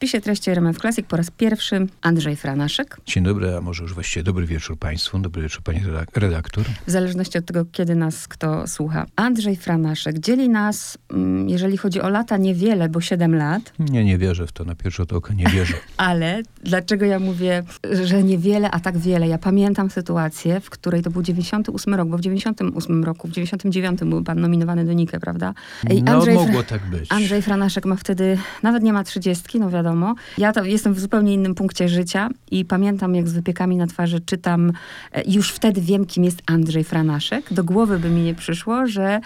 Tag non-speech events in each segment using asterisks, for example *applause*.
spisie treści RMF Classic po raz pierwszy Andrzej Franaszek. Dzień dobry, a może już właściwie dobry wieczór Państwu, dobry wieczór Pani redaktor. W zależności od tego, kiedy nas kto słucha. Andrzej Franaszek dzieli nas, mm, jeżeli chodzi o lata, niewiele, bo 7 lat. Nie, nie wierzę w to, na pierwsze to oko nie wierzę. *laughs* Ale dlaczego ja mówię, że niewiele, a tak wiele? Ja pamiętam sytuację, w której to był 98 rok, bo w 98 roku, w 99 był pan nominowany do Nikę, prawda? Ej, no, Andrzej, mogło tak być. Andrzej Franaszek ma wtedy, nawet nie ma 30, no wiadomo. Ja to jestem w zupełnie innym punkcie życia i pamiętam, jak z wypiekami na twarzy czytam, e, już wtedy wiem, kim jest Andrzej Franaszek. Do głowy by mi nie przyszło, że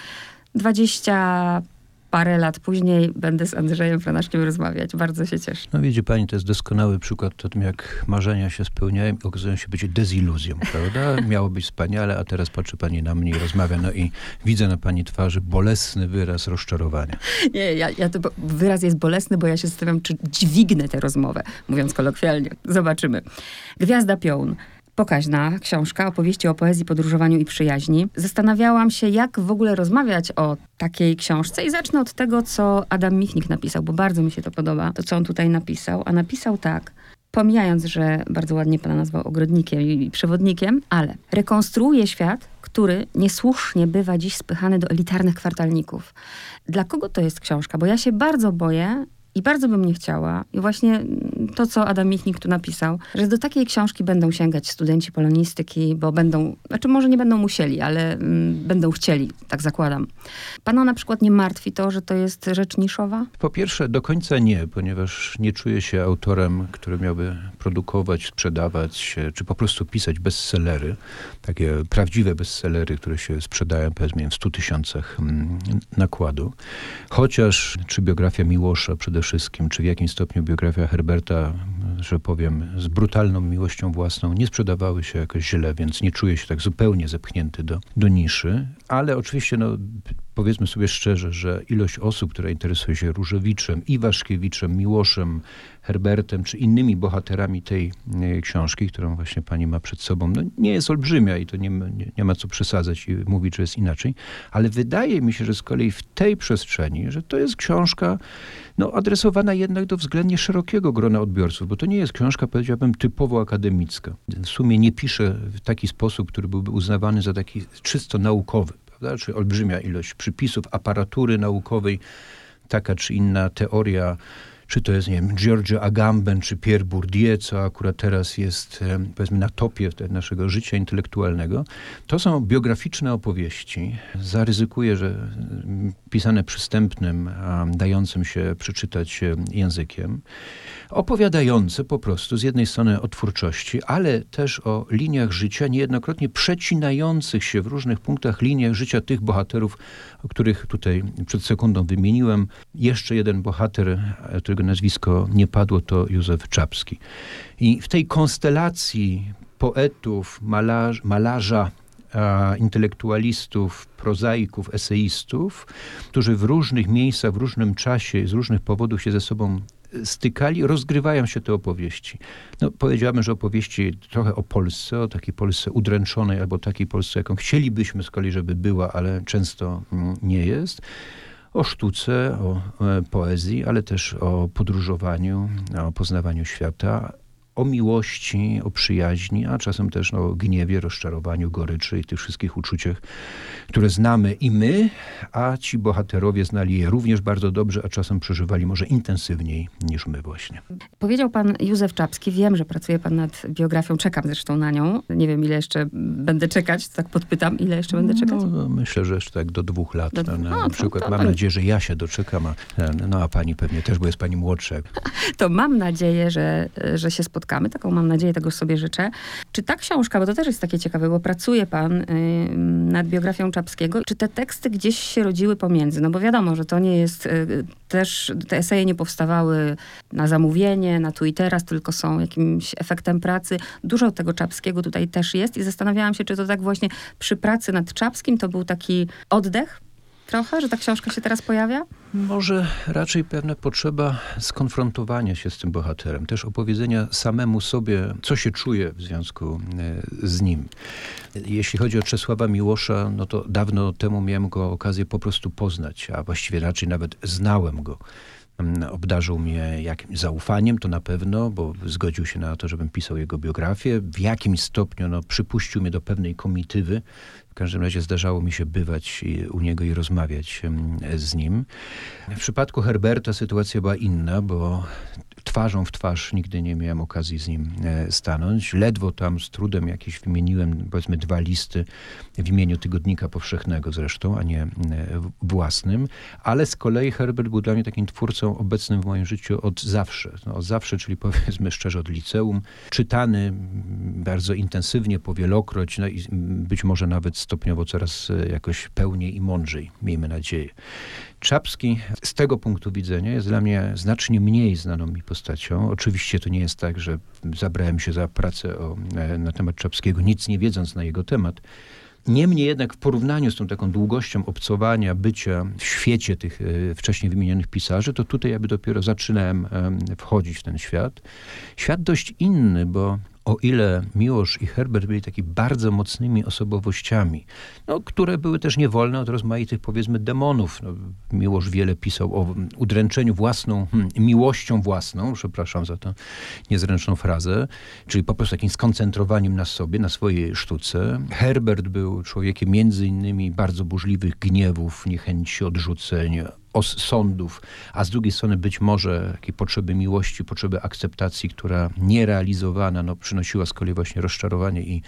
20 parę lat później będę z Andrzejem Franaszkiem rozmawiać. Bardzo się cieszę. No widzi pani, to jest doskonały przykład o tym, jak marzenia się spełniają i okazują się być deziluzją, prawda? *laughs* Miało być wspaniale, a teraz patrzy pani na mnie i rozmawia, no i widzę na pani twarzy bolesny wyraz rozczarowania. Nie, ja, ja to, wyraz jest bolesny, bo ja się zastanawiam, czy dźwignę tę rozmowę, mówiąc kolokwialnie. Zobaczymy. Gwiazda Piołun pokaźna książka, opowieści o poezji, podróżowaniu i przyjaźni. Zastanawiałam się, jak w ogóle rozmawiać o takiej książce i zacznę od tego, co Adam Michnik napisał, bo bardzo mi się to podoba, to co on tutaj napisał. A napisał tak, pomijając, że bardzo ładnie pana nazwał ogrodnikiem i przewodnikiem, ale rekonstruuje świat, który niesłusznie bywa dziś spychany do elitarnych kwartalników. Dla kogo to jest książka? Bo ja się bardzo boję, i bardzo bym nie chciała, i właśnie to, co Adam Michnik tu napisał, że do takiej książki będą sięgać studenci polonistyki, bo będą, znaczy może nie będą musieli, ale mm, będą chcieli, tak zakładam. Pana na przykład nie martwi to, że to jest rzecz niszowa? Po pierwsze, do końca nie, ponieważ nie czuję się autorem, który miałby produkować, sprzedawać, czy po prostu pisać bestsellery, takie prawdziwe bestsellery, które się sprzedają powiedzmy w 100 tysiącach mm, nakładu. Chociaż, czy biografia Miłosza przede wszystkim, czy w jakim stopniu biografia Herberta, że powiem, z brutalną miłością własną nie sprzedawały się jakoś źle, więc nie czuję się tak zupełnie zepchnięty do, do niszy. Ale oczywiście, no, powiedzmy sobie szczerze, że ilość osób, która interesuje się Różewiczem, Iwaszkiewiczem, Miłoszem, Herbertem, czy innymi bohaterami tej e, książki, którą właśnie pani ma przed sobą, no, nie jest olbrzymia i to nie, nie, nie ma co przesadzać i mówić, że jest inaczej, ale wydaje mi się, że z kolei w tej przestrzeni, że to jest książka no, adresowana jednak do względnie szerokiego grona odbiorców, bo to nie jest książka, powiedziałbym, typowo akademicka. W sumie nie pisze w taki sposób, który byłby uznawany za taki czysto naukowy, Czy olbrzymia ilość przypisów, aparatury naukowej, taka czy inna teoria czy to jest, nie wiem, Giorgio Agamben, czy Pierre Bourdieu, co akurat teraz jest, powiedzmy, na topie naszego życia intelektualnego, to są biograficzne opowieści. Zaryzykuję, że pisane przystępnym, dającym się przeczytać językiem, opowiadające po prostu z jednej strony o twórczości, ale też o liniach życia, niejednokrotnie przecinających się w różnych punktach liniach życia tych bohaterów, których tutaj przed sekundą wymieniłem. Jeszcze jeden bohater, którego nazwisko nie padło, to Józef Czapski. I w tej konstelacji poetów, malarz, malarza, intelektualistów, prozaików, eseistów, którzy w różnych miejscach, w różnym czasie, z różnych powodów się ze sobą stykali, rozgrywają się te opowieści. No, powiedziałbym, że opowieści trochę o Polsce, o takiej Polsce udręczonej, albo takiej Polsce, jaką chcielibyśmy z kolei, żeby była, ale często mm, nie jest o sztuce, o e, poezji, ale też o podróżowaniu, o poznawaniu świata, o miłości, o przyjaźni, a czasem też o gniewie, rozczarowaniu, goryczy i tych wszystkich uczuciach, które znamy i my, a ci bohaterowie znali je również bardzo dobrze, a czasem przeżywali może intensywniej niż my właśnie. Powiedział pan Józef Czapski, wiem, że pracuje pan nad biografią, czekam zresztą na nią. Nie wiem, ile jeszcze będę czekać, tak podpytam, ile jeszcze będę czekać? No, myślę, że jeszcze tak do dwóch lat. Do dwóch, na, na, przykład to, to, mam nadzieję, że ja się doczekam, a, no a pani pewnie też, bo jest pani młodsza. To mam nadzieję, że, że się spotkamy spotkamy. Taką mam nadzieję, tego sobie życzę. Czy ta książka, bo to też jest takie ciekawe, bo pracuje pan y, nad biografią Czapskiego, czy te teksty gdzieś się rodziły pomiędzy? No bo wiadomo, że to nie jest, y, też te eseje nie powstawały na zamówienie, na tu i teraz, tylko są jakimś efektem pracy. Dużo tego Czapskiego tutaj też jest i zastanawiałam się, czy to tak właśnie przy pracy nad Czapskim to był taki oddech trochę, że ta książka się teraz pojawia? Może raczej pewna potrzeba skonfrontowania się z tym bohaterem, też opowiedzenia samemu sobie, co się czuje w związku e, z nim. Jeśli chodzi o Czesława Miłosza, no to dawno temu miałem go okazję po prostu poznać, a właściwie raczej nawet znałem go mm, obdarzył mnie jakimś zaufaniem, to na pewno, bo zgodził się na to, żebym pisał jego biografię. W jakimś stopniu no, przypuścił mnie do pewnej komitywy. W każdym razie zdarzało mi się bywać u niego i rozmawiać z nim. W przypadku Herberta sytuacja była inna, bo twarzą w twarz nigdy nie miałem okazji z nim e, stanąć. Ledwo tam z trudem jakieś wymieniłem, powiedzmy, dwa listy w imieniu Tygodnika Powszechnego zresztą, a nie e, własnym. Ale z kolei Herbert był dla mnie takim twórcą obecnym w moim życiu od zawsze. No, od zawsze, czyli *laughs* powiedzmy szczerze od liceum. Czytany bardzo intensywnie, powielokroć, no i być może nawet stopniowo coraz e, jakoś pełniej i mądrzej, miejmy nadzieję. Czapski z tego punktu widzenia jest dla mnie znacznie mniej znaną mi postacią. Oczywiście to nie jest tak, że zabrałem się za pracę o, e, na temat Czapskiego, nic nie wiedząc na jego temat. Niemniej jednak w porównaniu z tą taką długością obcowania, bycia w świecie tych e, wcześniej wymienionych pisarzy, to tutaj ja by dopiero zaczynałem wchodzić w ten świat. Świat dość inny, bo o ile Miłosz i Herbert byli takimi bardzo mocnymi osobowościami, no, które były też niewolne od rozmaitych, powiedzmy, demonów. No, Miłosz wiele pisał o udręczeniu własną, hmm, miłością własną, przepraszam za tę niezręczną frazę, czyli po prostu takim skoncentrowaniem na sobie, na swojej sztuce. Herbert był człowiekiem między innymi bardzo burzliwych gniewów, niechęci, odrzuceń, sądów, a z drugiej strony być może takiej potrzeby miłości, potrzeby akceptacji, która nierealizowana no, przynosiła z kolei właśnie rozczarowanie i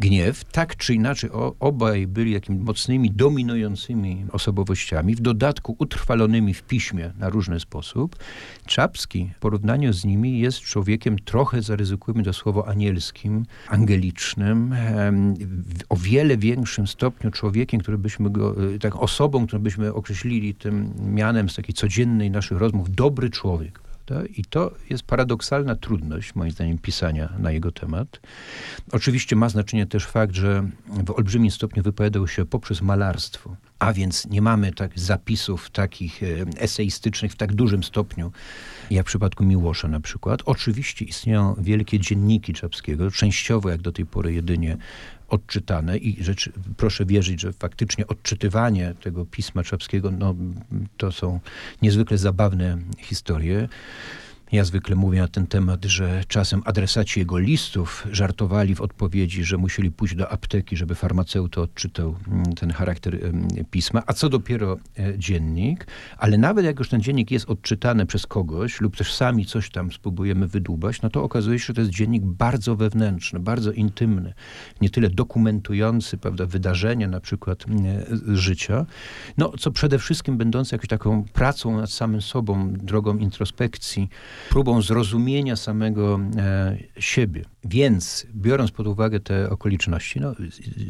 gniew. Tak czy inaczej o, obaj byli jakimi mocnymi, dominującymi osobowościami, w dodatku utrwalonymi w piśmie na różny sposób. Czapski w porównaniu z nimi jest człowiekiem trochę, zaryzykujmy to słowo, anielskim, angelicznym, o wiele większym stopniu człowiekiem, który byśmy go, e, tak osobą, którą byśmy określili tym mianem z takiej codziennej naszych rozmów dobry człowiek. I to jest paradoksalna trudność, moim zdaniem, pisania na jego temat. Oczywiście ma znaczenie też fakt, że w olbrzymim stopniu wypowiadał się poprzez malarstwo. A więc nie mamy tak zapisów takich e, eseistycznych w tak dużym stopniu, jak w przypadku Miłosza na przykład. Oczywiście istnieją wielkie dzienniki Czapskiego, częściowo jak do tej pory jedynie odczytane i rzeczy, proszę wierzyć, że faktycznie odczytywanie tego pisma Czapskiego, no, to są niezwykle zabawne historie. Ja zwykle mówię na ten temat, że czasem adresaci jego listów żartowali w odpowiedzi, że musieli pójść do apteki, żeby farmaceuta odczytał mm, ten charakter pisma, a co dopiero e, dziennik. Ale nawet jak już ten dziennik jest odczytany przez kogoś lub też sami coś tam spróbujemy wydłubać, no to okazuje się, że to jest dziennik bardzo wewnętrzny, bardzo intymny. Nie tyle dokumentujący prawda, wydarzenia na przykład e, życia, no co przede wszystkim będący jakąś taką pracą nad samym sobą, drogą introspekcji, próbą zrozumienia samego e, siebie. Więc biorąc pod uwagę te okoliczności, no,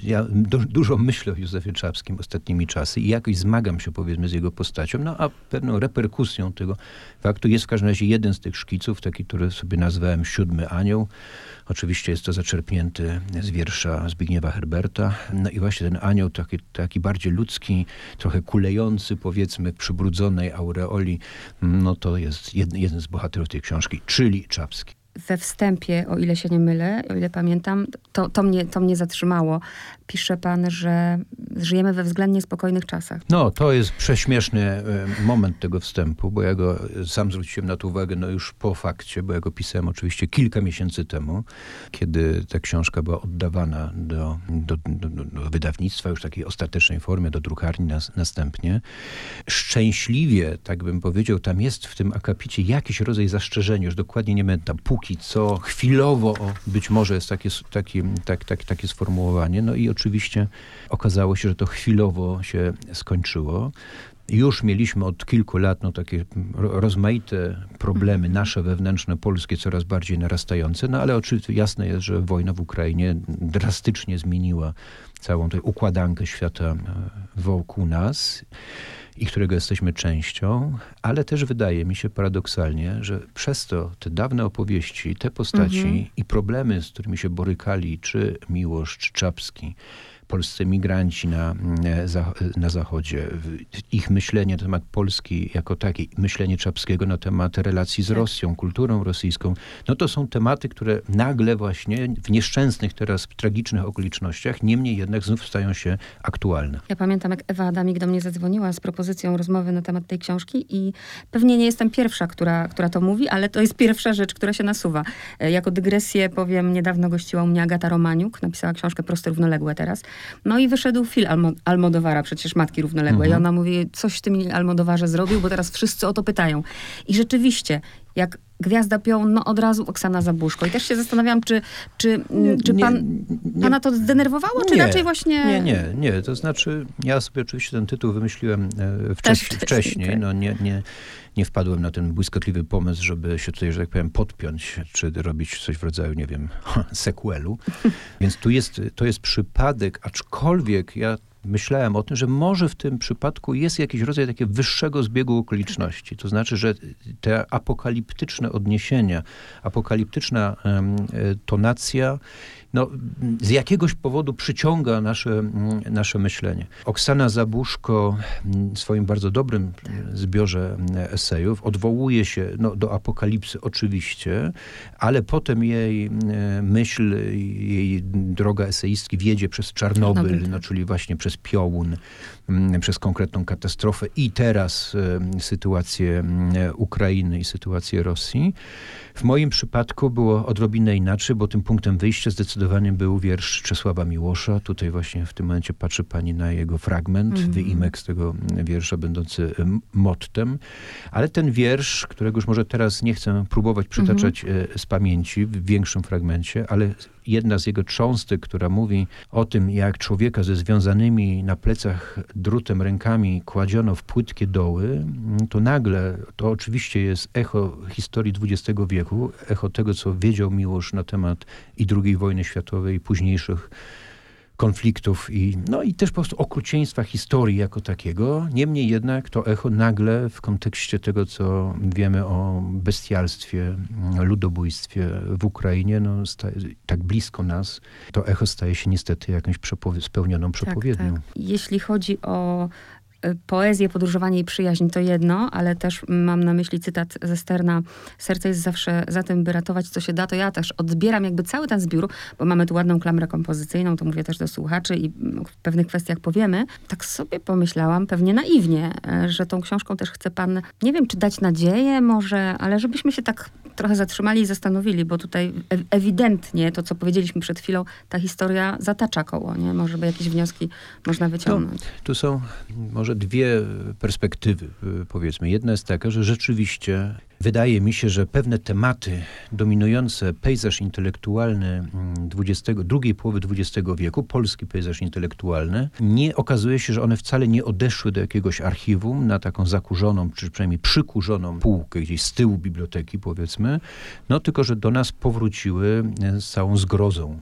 ja dużo myślę o Józefie Czapskim ostatnimi czasy i jakoś zmagam się powiedzmy z jego postacią, no a pewną reperkusją tego faktu jest w każdym razie jeden z tych szkiców, taki, który sobie nazwałem Siódmy Anioł. Oczywiście jest to zaczerpnięty z wiersza Zbigniewa Herberta. No i właśnie ten anioł, taki, taki bardziej ludzki, trochę kulejący, powiedzmy, przybrudzonej aureoli, no to jest jeden, jeden z bohaterów tej książki, czyli Czapski we wstępie, o ile się nie mylę, o ile pamiętam, to, to, mnie, to mnie zatrzymało. Pisze pan, że żyjemy we względnie spokojnych czasach. No, to jest prześmieszny e, moment tego wstępu, bo ja go sam zwróciłem na to uwagę no już po fakcie, bo ja go pisałem oczywiście kilka miesięcy temu, kiedy ta książka była oddawana do, do, do, do wydawnictwa już w takiej ostatecznej formie, do drukarni nas, następnie. Szczęśliwie, tak bym powiedział, tam jest w tym akapicie jakiś rodzaj zastrzeżenia, już dokładnie nie będę tam pół póki co, chwilowo, o, być może jest takie, takie, tak, tak, takie sformułowanie. No i oczywiście okazało się, że to chwilowo się skończyło. Już mieliśmy od kilku lat no, takie rozmaite problemy, mhm. nasze wewnętrzne, polskie, coraz bardziej narastające, no ale oczywiście jasne jest, że wojna w Ukrainie drastycznie zmieniła całą tę układankę świata e, wokół nas i którego jesteśmy częścią, ale też wydaje mi się paradoksalnie, że przez to te dawne opowieści, te postaci mhm. i problemy, z którymi się borykali czy Miłosz, czy Czapski, polscy migranci na, na Zachodzie, ich myślenie na temat Polski jako takiej, myślenie Czapskiego na temat relacji z tak. Rosją, kulturą rosyjską, no to są tematy, które nagle właśnie w nieszczęsnych teraz, tragicznych okolicznościach, niemniej jednak znów stają się aktualne. Ja pamiętam, jak Ewa Adamik do mnie zadzwoniła z propozycją rozmowy na temat tej książki i pewnie nie jestem pierwsza, która, która to mówi, ale to jest pierwsza rzecz, która się nasuwa. E, jako dygresję powiem, niedawno gościła u mnie Agata Romaniuk, napisała książkę Proste Równoległe teraz. No i wyszedł film Almo Almodowara, przecież Matki Równoległe. Mhm. I ona mówi, coś w tym Almodowarze zrobił, bo teraz wszyscy o to pytają. I rzeczywiście, jak Gwiazda Pion, no od razu Oksana Zabuszko. I też się zastanawiam, czy, czy, nie, czy pan, nie, pana to zdenerwowało, czy raczej właśnie... Nie, nie, nie. To znaczy, ja sobie oczywiście ten tytuł wymyśliłem e, wcześniej. wcześniej. Tak. No nie, nie, nie wpadłem na ten błyskotliwy pomysł, żeby się tutaj, że tak powiem, podpiąć, czy robić coś w rodzaju, nie wiem, *laughs* sequelu. *laughs* Więc tu jest, to jest przypadek, aczkolwiek ja myślałem o tym, że może w tym przypadku jest jakiś rodzaj takiego wyższego zbiegu okoliczności. To znaczy, że te apokaliptyczne odniesienia, apokaliptyczna tonacja no, z jakiegoś powodu przyciąga nasze, nasze myślenie. Oksana Zabuszko w swoim bardzo dobrym zbiorze esejów odwołuje się no, do apokalipsy oczywiście, ale potem jej myśl, jej droga eseistki wiedzie przez Czarnobyl, Czarnobyl. no, czyli właśnie przez Piołun, przez konkretną katastrofę i teraz sytuację Ukrainy i sytuację Rosji. W moim przypadku było odrobinę inaczej, bo tym punktem wyjścia zdecydowanie był wiersz Czesława Miłosza. Tutaj właśnie w tym momencie patrzy pani na jego fragment, mm wyimek z tego wiersza będący mottem. Ale ten wiersz, którego już może teraz nie chcę próbować przytaczać mm -hmm. z pamięci w większym fragmencie, ale jedna z jego cząstek, która mówi o tym, jak człowieka ze związanymi na plecach drutem rękami kładziono w płytkie doły, to nagle, to oczywiście jest echo historii XX wieku, echo tego, co wiedział Miłosz na temat i II wojny światowej, i późniejszych konfliktów i, no i też po prostu okrucieństwa historii jako takiego. Niemniej jednak to echo nagle w kontekście tego, co wiemy o bestialstwie, ludobójstwie w Ukrainie, no, tak blisko nas, to echo staje się niestety jakąś przepowie spełnioną przepowiednią. Tak, tak. Jeśli chodzi o poezję, podróżowanie i przyjaźń to jedno, ale też mam na myśli cytat ze Sterna Serce jest zawsze za tym, by ratować co się da, to ja też odbieram jakby cały ten zbiór, bo mamy tu ładną klamrę kompozycyjną, to mówię też do słuchaczy i w pewnych kwestiach powiemy. Tak sobie pomyślałam, pewnie naiwnie, e, że tą książką też chce pan, nie wiem, czy dać nadzieję może, ale żebyśmy się tak trochę zatrzymali i zastanowili, bo tutaj ewidentnie to, co powiedzieliśmy przed chwilą, ta historia zatacza koło, nie? Może by jakieś wnioski można wyciągnąć. No, tu są może dwie perspektywy, powiedzmy. Jedna jest taka, że rzeczywiście Wydaje mi się, że pewne tematy dominujące pejzaż intelektualny XX, mm, drugiej połowy XX wieku, polski pejzaż intelektualny, nie okazuje się, że one wcale nie odeszły do jakiegoś archiwum na taką zakurzoną, czy przynajmniej przykurzoną półkę gdzieś z tyłu biblioteki, powiedzmy, no tylko, że do nas powróciły e, z całą zgrozą.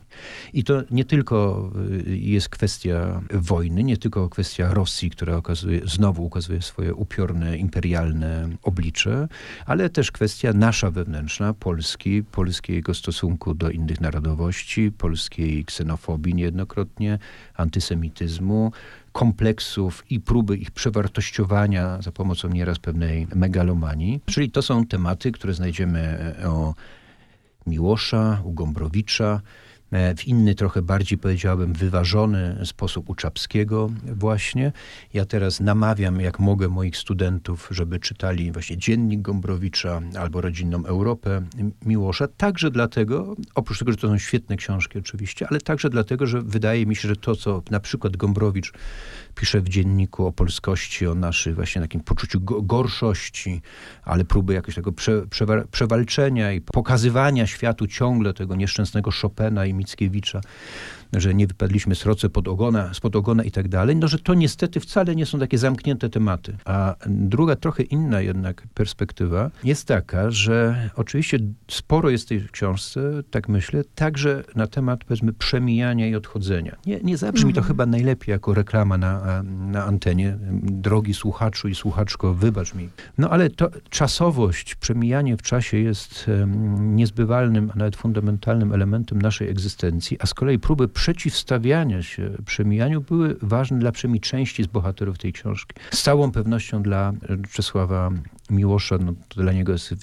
I to nie tylko e, jest kwestia wojny, nie tylko kwestia Rosji, która okazuje, znowu ukazuje swoje upiorne, imperialne oblicze, ale też kwestia nasza wewnętrzna, Polski, polskiego stosunku do innych narodowości, polskiej ksenofobii niejednokrotnie, antysemityzmu, kompleksów i próby ich przewartościowania za pomocą nieraz pewnej megalomanii. Czyli to są tematy, które znajdziemy o Miłosza, u Gombrowicza, E, w inny, trochę bardziej powiedziałbym wyważony sposób u Czapskiego właśnie. Ja teraz namawiam, jak mogę, moich studentów, żeby czytali właśnie Dziennik Gombrowicza albo Rodzinną Europę Miłosza. Także dlatego, oprócz tego, że to są świetne książki oczywiście, ale także dlatego, że wydaje mi się, że to, co na przykład Gombrowicz pisze w dzienniku o polskości, o naszym właśnie takim poczuciu gorszości, ale próby jakiegoś tego prze, przewalczenia i pokazywania światu ciągle tego nieszczęsnego Chopina i Mickiewicza że nie wypadliśmy sroce pod ogona, spod ogona i tak dalej, no że to niestety wcale nie są takie zamknięte tematy. A druga, trochę inna jednak perspektywa jest taka, że oczywiście sporo jest w tej książce, tak myślę, także na temat powiedzmy przemijania i odchodzenia. Nie, nie zabrzmi mhm. to chyba najlepiej jako reklama na, na antenie. Drogi słuchaczu i słuchaczko, wybacz mi. No ale to czasowość, przemijanie w czasie jest um, niezbywalnym, a nawet fundamentalnym elementem naszej egzystencji egzystencji, a z kolei próby przeciwstawiania się przemijaniu były ważne dla przynajmniej części z bohaterów tej książki. Z całą pewnością dla Czesława Miłosza, no, to dla niego jest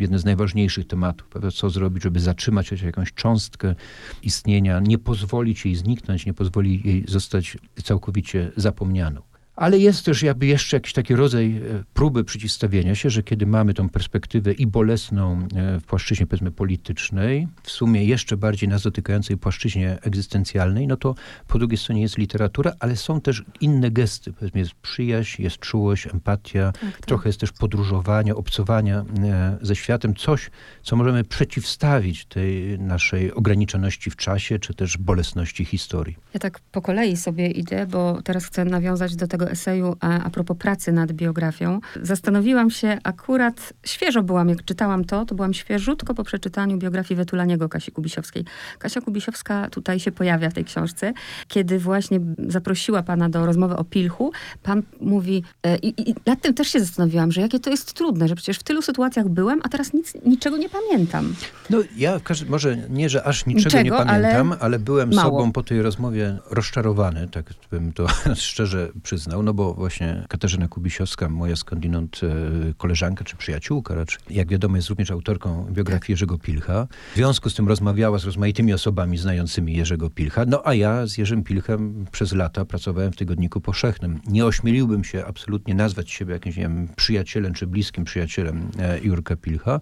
jeden z najważniejszych tematów. Co zrobić, żeby zatrzymać jakąś cząstkę istnienia, nie pozwolić jej zniknąć, nie pozwolić jej zostać całkowicie zapomnianą. Ale jest też jakby jeszcze jakiś taki rodzaj e, próby przeciwstawienia się, że kiedy mamy tą perspektywę i bolesną e, w płaszczyźnie powiedzmy politycznej, w sumie jeszcze bardziej nas dotykającej płaszczyźnie egzystencjalnej, no to po drugiej stronie jest literatura, ale są też inne gesty. Powiedzmy jest przyjaźń, jest czułość, empatia, tak, tak. trochę jest też podróżowania, obcowania e, ze światem. Coś, co możemy przeciwstawić tej naszej ograniczoności w czasie, czy też bolesności historii. Ja tak po kolei sobie idę, bo teraz chcę nawiązać do tego eseju a, a propos pracy nad biografią, zastanowiłam się akurat, świeżo byłam, jak czytałam to, to byłam świeżutko po przeczytaniu biografii Wetulaniego Kasi Kubisiowskiej. Kasia Kubisiowska tutaj się pojawia w tej książce, kiedy właśnie zaprosiła pana do rozmowy o Pilchu. Pan mówi, e, i, i nad tym też się zastanowiłam, że jakie to jest trudne, że przecież w tylu sytuacjach byłem, a teraz nic, niczego nie pamiętam. No ja w każdym, może nie, że aż niczego, niczego nie pamiętam, ale, ale byłem mało. sobą po tej rozmowie rozczarowany, tak bym to *laughs* szczerze przyznał no bo właśnie Katarzyna Kubisiowska, moja skądinąd e, koleżanka czy przyjaciółka raczej, jak wiadomo jest również autorką biografii tak. Jerzego Pilcha. W związku z tym rozmawiała z rozmaitymi osobami znającymi Jerzego Pilcha, no a ja z Jerzym Pilchem przez lata pracowałem w Tygodniku Powszechnym. Nie ośmieliłbym się absolutnie nazwać siebie jakimś, nie wiem, przyjacielem czy bliskim przyjacielem e, Jurka Pilcha.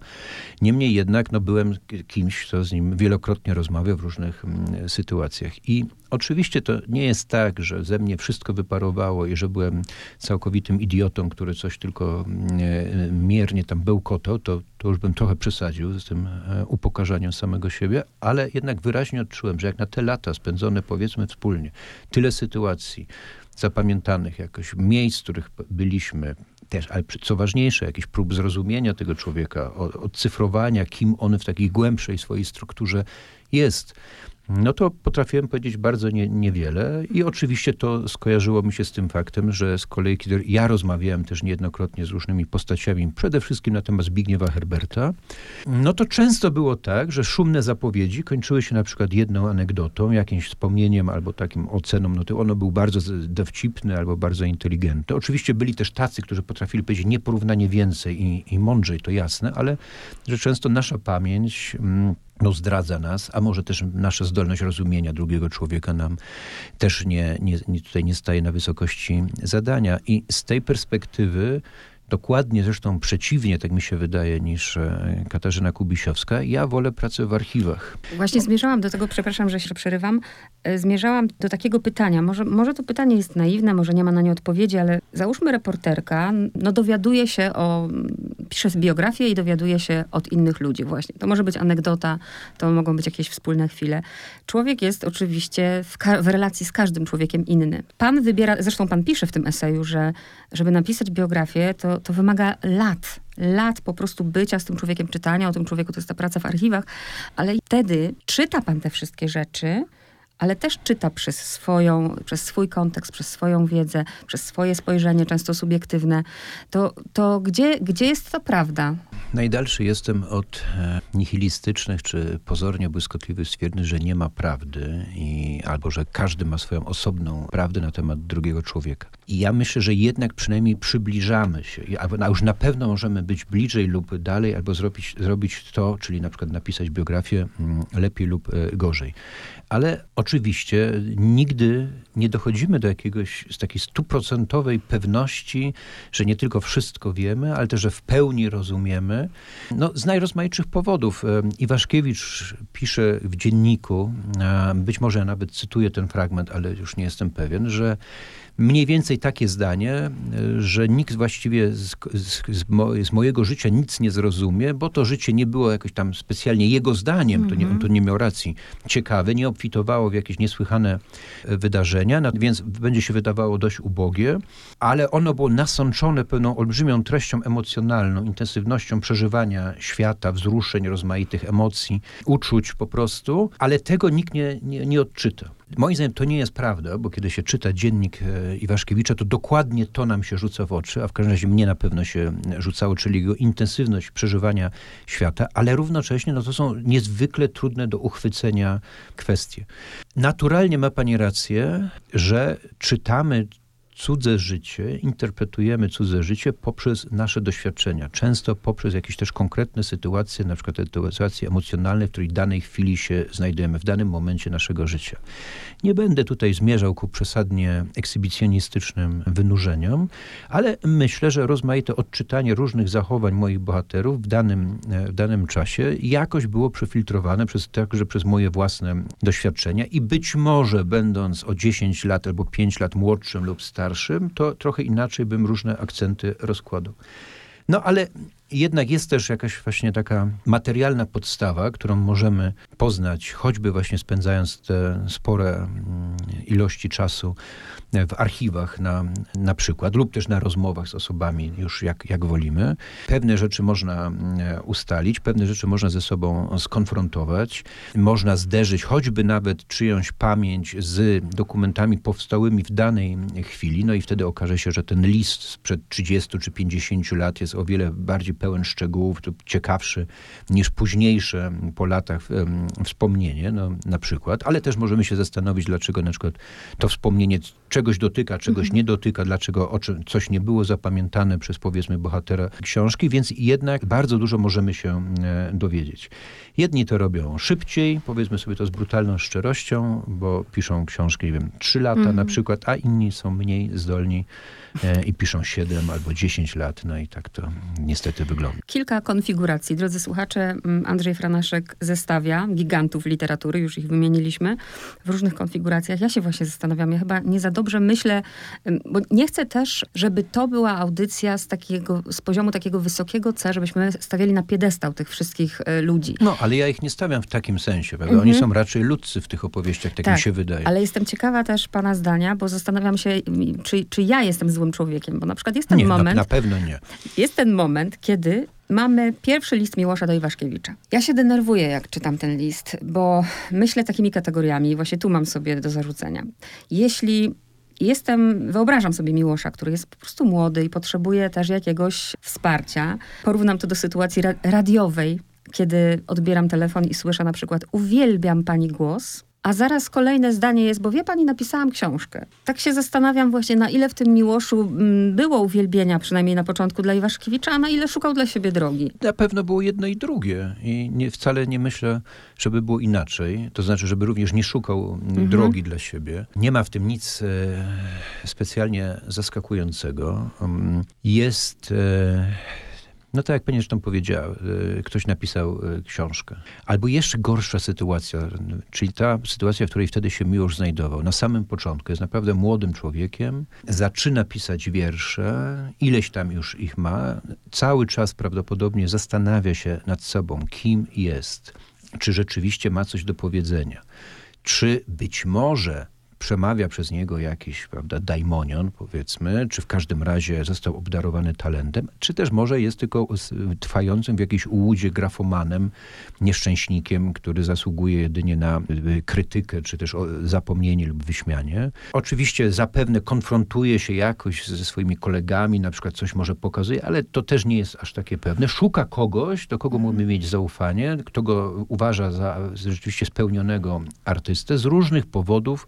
Niemniej jednak no, byłem kimś, kto z nim wielokrotnie rozmawiał w różnych mm, sytuacjach. I Oczywiście to nie jest tak, że ze mnie wszystko wyparowało i że byłem całkowitym idiotą, który coś tylko mm, miernie tam bełkotał, to, to już bym trochę przesadził z tym e, upokarzaniem samego siebie, ale jednak wyraźnie odczułem, że jak na te lata spędzone powiedzmy wspólnie, tyle sytuacji zapamiętanych jakoś, miejsc, w których byliśmy, też, ale co ważniejsze, jakiś prób zrozumienia tego człowieka, odcyfrowania, kim on w takiej głębszej swojej strukturze jest no to potrafiłem powiedzieć bardzo nie, niewiele i oczywiście to skojarzyło mi się z tym faktem, że z kolei kiedy ja rozmawiałem też niejednokrotnie z różnymi postaciami, przede wszystkim na temat Zbigniewa Herberta, no to często było tak, że szumne zapowiedzi kończyły się na przykład jedną anegdotą, jakimś wspomnieniem albo takim oceną, no to ono był bardzo dowcipny albo bardzo inteligentny. Oczywiście byli też tacy, którzy potrafili powiedzieć nieporównanie więcej i, i mądrzej, to jasne, ale że często nasza pamięć... Mm, no, zdradza nas, a może też nasza zdolność rozumienia drugiego człowieka nam też nie, nie, tutaj nie staje na wysokości zadania. I z tej perspektywy dokładnie zresztą przeciwnie, tak mi się wydaje, niż e, Katarzyna Kubisiowska. Ja wolę pracę w archiwach. Właśnie zmierzałam do tego, przepraszam, że się przerywam, e, zmierzałam do takiego pytania. Może, może to pytanie jest naiwne, może nie ma na nie odpowiedzi, ale załóżmy reporterka, no dowiaduje się o, pisze biografię i dowiaduje się od innych ludzi właśnie. To może być anegdota, to mogą być jakieś wspólne chwile. Człowiek jest oczywiście w, w relacji z każdym człowiekiem inny. Pan wybiera, zresztą pan pisze w tym eseju, że żeby napisać biografię, to to, wymaga lat, lat po prostu bycia z tym człowiekiem, czytania o tym człowieku, to jest ta praca w archiwach, ale wtedy czyta pan te wszystkie rzeczy, ale też czyta przez, swoją, przez swój kontekst, przez swoją wiedzę, przez swoje spojrzenie, często subiektywne, to, to gdzie, gdzie jest ta prawda? Najdalszy jestem od e, nihilistycznych czy pozornie błyskotliwych stwierdzeń, że nie ma prawdy i, albo że każdy ma swoją osobną prawdę na temat drugiego człowieka. I ja myślę, że jednak przynajmniej przybliżamy się, a już na pewno możemy być bliżej lub dalej, albo zrobić, zrobić to, czyli na przykład napisać biografię mm, lepiej lub e, gorzej. Ale oczywiście nigdy nie dochodzimy do jakiegoś z takiej stuprocentowej pewności, że nie tylko wszystko wiemy, ale też, że w pełni rozumiemy. No, z najrozmaitszych powodów. Iwaszkiewicz pisze w dzienniku, być może ja nawet cytuję ten fragment, ale już nie jestem pewien, że mniej więcej takie zdanie, że nikt właściwie z, z, z, mojego życia nic nie zrozumie, bo to życie nie było jakoś tam specjalnie jego zdaniem, mm -hmm. to nie, on tu nie miał racji, ciekawe, nie obfitowało w jakieś niesłychane e, wydarzenia, więc będzie się wydawało dość ubogie, ale ono było nasączone pewną olbrzymią treścią emocjonalną, intensywnością przeżywania świata, wzruszeń, rozmaitych emocji, uczuć po prostu, ale tego nikt nie, nie, nie odczyta. Moim zdaniem to nie jest prawda, bo kiedy się czyta dziennik e, Iwaszkiewicza, to dokładnie to nam się rzuca w oczy, a w każdym razie mnie na pewno się rzucało, czyli jego intensywność przeżywania świata, ale równocześnie no to są niezwykle trudne do uchwycenia kwestie. Naturalnie ma pani rację, że czytamy cudze życie, interpretujemy cudze życie poprzez nasze doświadczenia. Często poprzez jakieś też konkretne sytuacje, na przykład sytuacje emocjonalne, w której danej chwili się znajdujemy, w danym momencie naszego życia. Nie będę tutaj zmierzał ku przesadnie ekshibicjonistycznym wynurzeniom, ale myślę, że rozmaite odczytanie różnych zachowań moich bohaterów w danym, w danym czasie jakoś było przefiltrowane przez, także przez moje własne doświadczenia i być może będąc o 10 lat albo 5 lat młodszym lub starszym, starszym, to trochę inaczej bym różne akcenty rozkładał. No ale jednak jest też jakaś właśnie taka materialna podstawa, którą możemy poznać, choćby właśnie spędzając te spore mm, ilości czasu w archiwach na, na przykład, lub też na rozmowach z osobami, już jak, jak wolimy. Pewne rzeczy można mm, ustalić, pewne rzeczy można ze sobą skonfrontować, można zderzyć choćby nawet czyjąś pamięć z dokumentami powstałymi w danej chwili, no i wtedy okaże się, że ten list sprzed 30 czy 50 lat jest o wiele bardziej pełen szczegółów, ciekawszy niż późniejsze po latach wspomnienie, no, na przykład, ale też możemy się zastanowić, dlaczego na przykład to wspomnienie czegoś dotyka, czegoś mhm. nie dotyka, dlaczego o czym, coś nie było zapamiętane przez powiedzmy bohatera książki, więc jednak bardzo dużo możemy się e, dowiedzieć. Jedni to robią szybciej, powiedzmy sobie to z brutalną szczerością, bo piszą książki, nie wiem, trzy lata mhm. na przykład, a inni są mniej zdolni e, i piszą 7 albo 10 lat, no i tak to niestety wygląda. Kilka konfiguracji. Drodzy słuchacze, Andrzej Franaszek zestawia gigantów literatury, już ich wymieniliśmy, w różnych konfiguracjach. Ja się właśnie zastanawiam, ja chyba nie za dobrze myślę, bo nie chcę też, żeby to była audycja z takiego, z poziomu takiego wysokiego C, żebyśmy stawiali na piedestał tych wszystkich e, ludzi. No, ale ja ich nie stawiam w takim sensie, prawda? Oni mhm. są raczej ludcy w tych opowieściach, tak, tak mi się wydaje. Ale jestem ciekawa też pana zdania, bo zastanawiam się, czy, czy ja jestem złym człowiekiem, bo na przykład jest ten nie, moment... Na, na pewno nie. Jest ten moment, kiedy mamy pierwszy list Miłosza do Iwaszkiewicza. Ja się denerwuję, jak czytam ten list, bo myślę takimi kategoriami, właśnie tu mam sobie do zarzucenia. Jeśli jestem, wyobrażam sobie Miłosza, który jest po prostu młody i potrzebuje też jakiegoś wsparcia. Porównam to do sytuacji ra radiowej, kiedy odbieram telefon i słyszę na przykład uwielbiam pani głos, a zaraz kolejne zdanie jest, bo wie pani, napisałam książkę. Tak się zastanawiam właśnie, na ile w tym Miłoszu mm, było uwielbienia, przynajmniej na początku dla Iwaszkiewicza, a na ile szukał dla siebie drogi. Na pewno było jedno i drugie. I nie, wcale nie myślę, żeby było inaczej. To znaczy, żeby również nie szukał mhm. drogi dla siebie. Nie ma w tym nic e, specjalnie zaskakującego. Um, jest... E, no tak jak pani zresztą powiedziała, e, ktoś napisał e, książkę. Albo jeszcze gorsza sytuacja, czyli ta sytuacja, w której wtedy się Miłosz znajdował. Na samym początku jest naprawdę młodym człowiekiem, zaczyna pisać wiersze, ileś tam już ich ma, cały czas prawdopodobnie zastanawia się nad sobą, kim jest, czy rzeczywiście ma coś do powiedzenia, czy być może przemawia przez niego jakiś, prawda, daimonion, powiedzmy, czy w każdym razie został obdarowany talentem, czy też może jest tylko trwającym w jakiejś ułudzie grafomanem, nieszczęśnikiem, który zasługuje jedynie na y, krytykę, czy też zapomnienie lub wyśmianie. Oczywiście zapewne konfrontuje się jakoś ze swoimi kolegami, na przykład coś może pokazuje, ale to też nie jest aż takie pewne. Szuka kogoś, do kogo mógłby mieć zaufanie, kto go uważa za rzeczywiście spełnionego artystę z różnych powodów,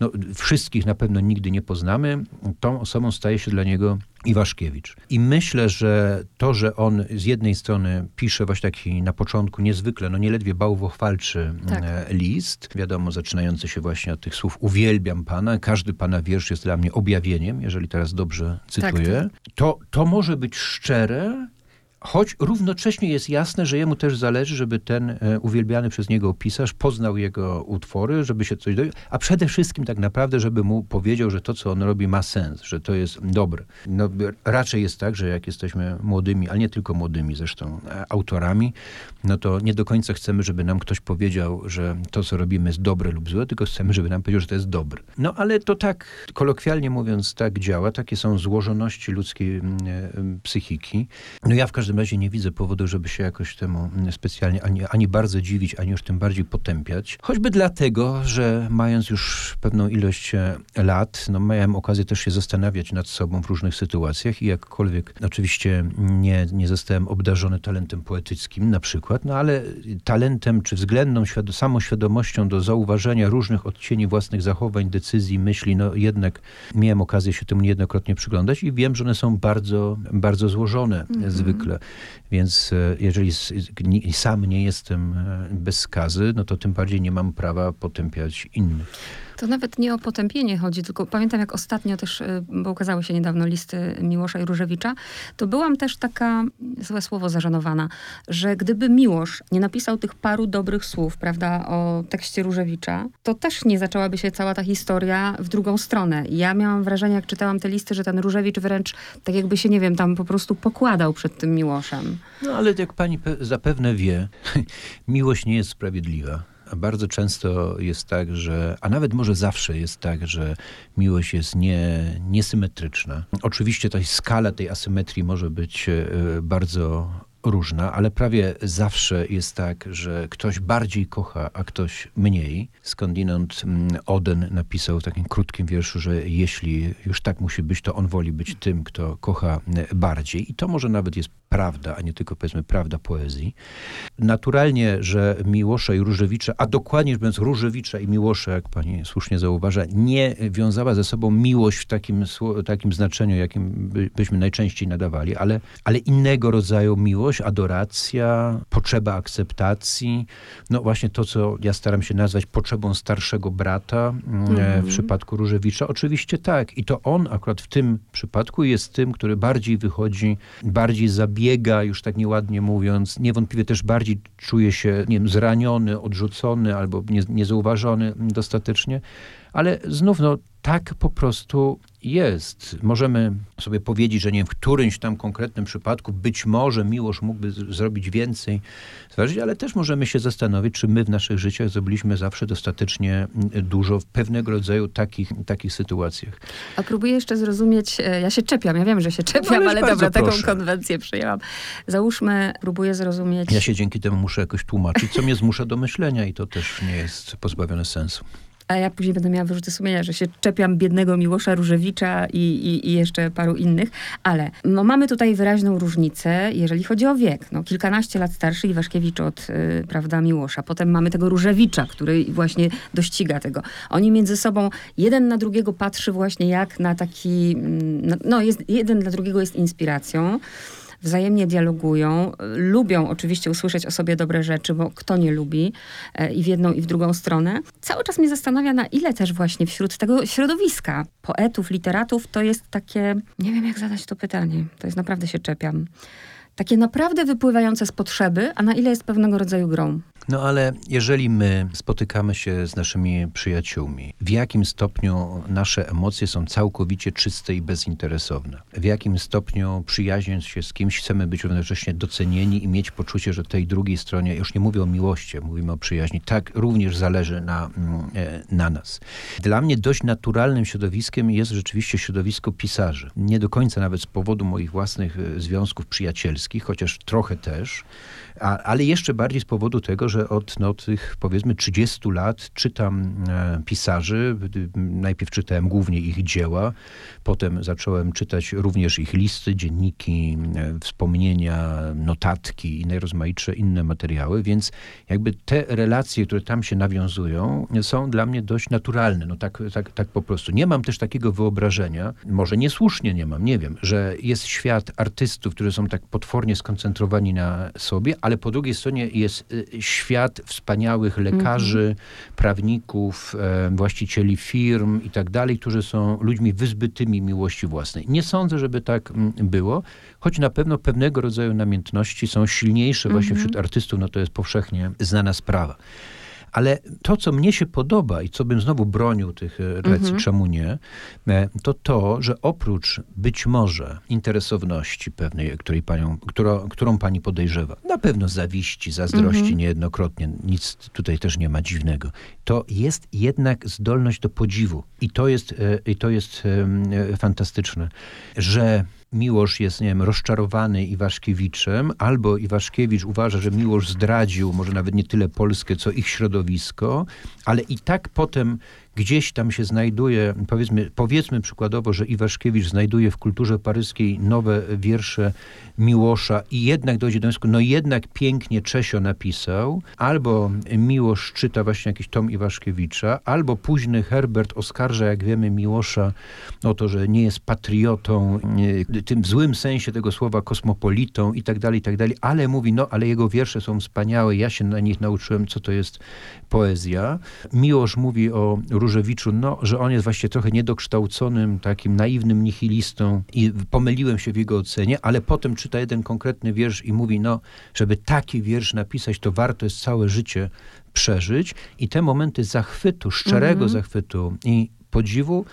no, wszystkich na pewno nigdy nie poznamy, tą osobą staje się dla niego Iwaszkiewicz. I myślę, że to, że on z jednej strony pisze właśnie taki na początku niezwykle, no nieledwie bałwochwalczy tak. E, list, wiadomo, zaczynający się właśnie od tych słów uwielbiam Pana, każdy Pana wiersz jest dla mnie objawieniem, jeżeli teraz dobrze cytuję, tak, tak. To, to może być szczere, Choć równocześnie jest jasne, że jemu też zależy, żeby ten e, uwielbiany przez niego pisarz poznał jego utwory, żeby się coś dowiedział, a przede wszystkim tak naprawdę, żeby mu powiedział, że to, co on robi, ma sens, że to jest dobre. No, raczej jest tak, że jak jesteśmy młodymi, ale nie tylko młodymi zresztą, e, autorami, no to nie do końca chcemy, żeby nam ktoś powiedział, że to, co robimy jest dobre lub złe, tylko chcemy, żeby nam powiedział, że to jest dobre. No ale to tak, kolokwialnie mówiąc, tak działa. Takie są złożoności ludzkiej mm, e, psychiki. No ja w każdym każdym razie nie widzę powodu, żeby się jakoś temu specjalnie ani, ani bardzo dziwić, ani już tym bardziej potępiać. Choćby dlatego, że mając już pewną ilość e, lat, no miałem okazję też się zastanawiać nad sobą w różnych sytuacjach i jakkolwiek oczywiście nie, nie zostałem obdarzony talentem poetyckim na przykład, no ale talentem czy względną świad- samoświadomością do zauważenia różnych odcieni własnych zachowań, decyzji, myśli, no jednak miałem okazję się temu niejednokrotnie przyglądać i wiem, że one są bardzo, bardzo złożone mhm. zwykle. Więc e, jeżeli sam nie jestem e, bez skazy, no to tym bardziej nie mam prawa potępiać innych. To nawet nie o potępienie chodzi, tylko pamiętam jak ostatnio też, y, bo ukazały się niedawno listy Miłosza i Różewicza, to byłam też taka, złe słowo, zażenowana, że gdyby Miłosz nie napisał tych paru dobrych słów, prawda, o tekście Różewicza, to też nie zaczęłaby się cała ta historia w drugą stronę. Ja miałam wrażenie, jak czytałam te listy, że ten Różewicz wręcz tak jakby się, nie wiem, tam po prostu pokładał przed tym Miłoszem. No ale jak pani zapewne wie, *laughs* miłość nie jest sprawiedliwa bardzo często jest tak, że, a nawet może zawsze jest tak, że miłość jest nie, niesymetryczna. Oczywiście ta skala tej asymetrii może być e, bardzo różna, ale prawie zawsze jest tak, że ktoś bardziej kocha, a ktoś mniej. Skądinąd mm, Oden napisał w takim krótkim wierszu, że jeśli już tak musi być, to on woli być tym, kto kocha mm, bardziej. I to może nawet jest prawda, a nie tylko powiedzmy prawda poezji. Naturalnie, że Miłosza i Różewicza, a dokładnie rzecz biorąc Różewicza i Miłosza, jak pani słusznie zauważa, nie wiązała ze sobą miłość w takim, takim znaczeniu, jakim by, byśmy najczęściej nadawali, ale, ale innego rodzaju miłość, adoracja, potrzeba akceptacji. No właśnie to, co ja staram się nazwać potrzebą starszego brata mm w przypadku Różewicza. Oczywiście tak. I to on akurat w tym przypadku jest tym, który bardziej wychodzi, bardziej zabija biega, już tak nieładnie mówiąc, niewątpliwie też bardziej czuje się nie wiem, zraniony, odrzucony albo nie, niezauważony dostatecznie, ale znów no, tak po prostu jest. Możemy sobie powiedzieć, że nie wiem, w którymś tam konkretnym przypadku być może Miłosz mógłby zrobić więcej, ale też możemy się zastanowić, czy my w naszych życiach zrobiliśmy zawsze dostatecznie dużo w pewnego rodzaju takich, takich sytuacjach. A próbuję jeszcze zrozumieć, e, ja się czepiam, ja wiem, że się no, czepiam, no, ale dobra, taką konwencję przyjęłam. Załóżmy, próbuję zrozumieć... Ja się dzięki temu muszę jakoś tłumaczyć, co mnie zmusza do myślenia i to też nie jest pozbawione sensu a ja później będę miała wyrzuty sumienia, że się czepiam biednego Miłosza Różewicza i, i, i jeszcze paru innych, ale no, mamy tutaj wyraźną różnicę, jeżeli chodzi o wiek. No, kilkanaście lat starszy Iwaszkiewicz od y, prawda, Miłosza. Potem mamy tego Różewicza, który właśnie dościga tego. Oni między sobą, jeden na drugiego patrzy właśnie jak na taki, mm, no jest, jeden dla drugiego jest inspiracją wzajemnie dialogują, lubią oczywiście usłyszeć o sobie dobre rzeczy, bo kto nie lubi e, i w jedną i w drugą stronę. Cały czas mnie zastanawia, na ile też właśnie wśród tego środowiska poetów, literatów to jest takie, nie wiem jak zadać to pytanie, to jest naprawdę się czepiam takie naprawdę wypływające z potrzeby, a na ile jest pewnego rodzaju grą. No ale jeżeli my spotykamy się z naszymi przyjaciółmi, w jakim stopniu nasze emocje są całkowicie czyste i bezinteresowne? W jakim stopniu przyjaźniąc się z kimś chcemy być równocześnie docenieni i mieć poczucie, że tej drugiej stronie, już nie mówię o miłości, mówimy o przyjaźni, tak również zależy na, mm, e, na nas. Dla mnie dość naturalnym środowiskiem jest rzeczywiście środowisko pisarzy. Nie do końca nawet z powodu moich własnych e, związków przyjacielskich, chociaż trochę też, a, ale jeszcze bardziej z powodu tego, że od no, tych powiedzmy 30 lat czytam e, pisarzy. Najpierw czytałem głównie ich dzieła, potem zacząłem czytać również ich listy, dzienniki, e, wspomnienia, notatki i najrozmaitsze inne materiały, więc jakby te relacje, które tam się nawiązują, są dla mnie dość naturalne. No tak, tak, tak po prostu. Nie mam też takiego wyobrażenia, może niesłusznie nie mam, nie wiem, że jest świat artystów, którzy są tak potwornie skoncentrowani na sobie, ale po drugiej stronie jest y, świat wspaniałych lekarzy, mm -hmm. prawników, e, właścicieli firm i tak dalej, którzy są ludźmi wyzbytymi miłości własnej. Nie sądzę, żeby tak mm, było, choć na pewno pewnego rodzaju namiętności są silniejsze właśnie mm -hmm. wśród artystów, no to jest powszechnie znana sprawa. Ale to, co mnie się podoba i co bym znowu bronił tych e, relacji, mhm. czemu nie, e, to to, że oprócz być może interesowności pewnej, której panią, którą, którą pani podejrzewa, na pewno zawiści, zazdrości mhm. niejednokrotnie, nic tutaj też nie ma dziwnego, to jest jednak zdolność do podziwu. I to jest, e, i to jest fantastyczne, że Miłosz jest, nie wiem, rozczarowany Iwaszkiewiczem, albo Iwaszkiewicz uważa, że Miłosz zdradził może nawet nie tyle Polskę, co ich środowisko, ale i tak potem gdzieś tam się znajduje, powiedzmy, powiedzmy przykładowo, że Iwaszkiewicz znajduje w kulturze paryskiej nowe wiersze Miłosza i jednak dojdzie do wniosku, no jednak pięknie Czesio napisał, albo Miłosz czyta właśnie jakiś tom Iwaszkiewicza, albo późny Herbert oskarża, jak wiemy, Miłosza o to, że nie jest patriotą, w tym złym sensie tego słowa kosmopolitą i tak dalej, i tak dalej, ale mówi, no ale jego wiersze są wspaniałe, ja się na nich nauczyłem, co to jest poezja. Miłosz mówi o Różewiczu, no, że on jest właśnie trochę niedokształconym, takim naiwnym nihilistą i pomyliłem się w jego ocenie, ale potem czyta jeden konkretny wiersz i mówi, no, żeby taki wiersz napisać, to warto jest całe życie przeżyć i te momenty zachwytu, szczerego mhm. zachwytu i podziwu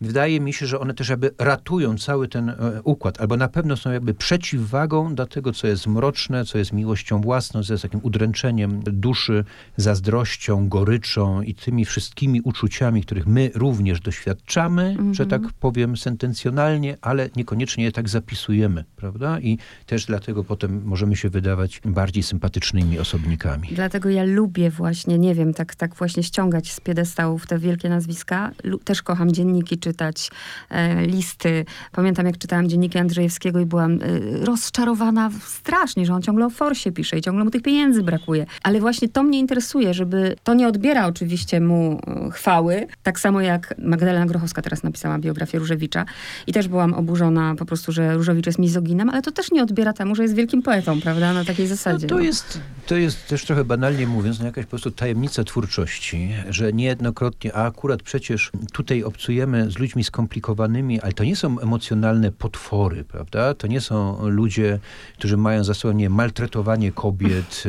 wydaje mi się, że one też jakby ratują cały ten e, układ, albo na pewno są jakby przeciwwagą do tego, co jest mroczne, co jest miłością własną, co jest takim udręczeniem duszy, zazdrością, goryczą i tymi wszystkimi uczuciami, których my również doświadczamy, mm -hmm. że tak powiem sentencjonalnie, ale niekoniecznie je tak zapisujemy, prawda? I też dlatego potem możemy się wydawać bardziej sympatycznymi osobnikami. Dlatego ja lubię właśnie, nie wiem, tak, tak właśnie ściągać z piedestałów te wielkie nazwiska. Też kocham dzienniki czy czytać e, listy. Pamiętam, jak czytałam dzienniki Andrzejewskiego i byłam e, rozczarowana strasznie, że on ciągle o forsie pisze i ciągle mu tych pieniędzy brakuje. Ale właśnie to mnie interesuje, żeby to nie odbiera oczywiście mu e, chwały, tak samo jak Magdalena Grochowska teraz napisała biografię Różewicza i też byłam oburzona po prostu, że Różewicz jest mizoginem, ale to też nie odbiera temu, że jest wielkim poetą, prawda, na takiej zasadzie. No to, jest, to jest też trochę banalnie mówiąc, no jakaś po prostu tajemnica twórczości, że niejednokrotnie, a akurat przecież tutaj obcujemy z ludźmi skomplikowanymi, ale to nie są emocjonalne potwory, prawda? To nie są ludzie, którzy mają za sobą nie, maltretowanie kobiet,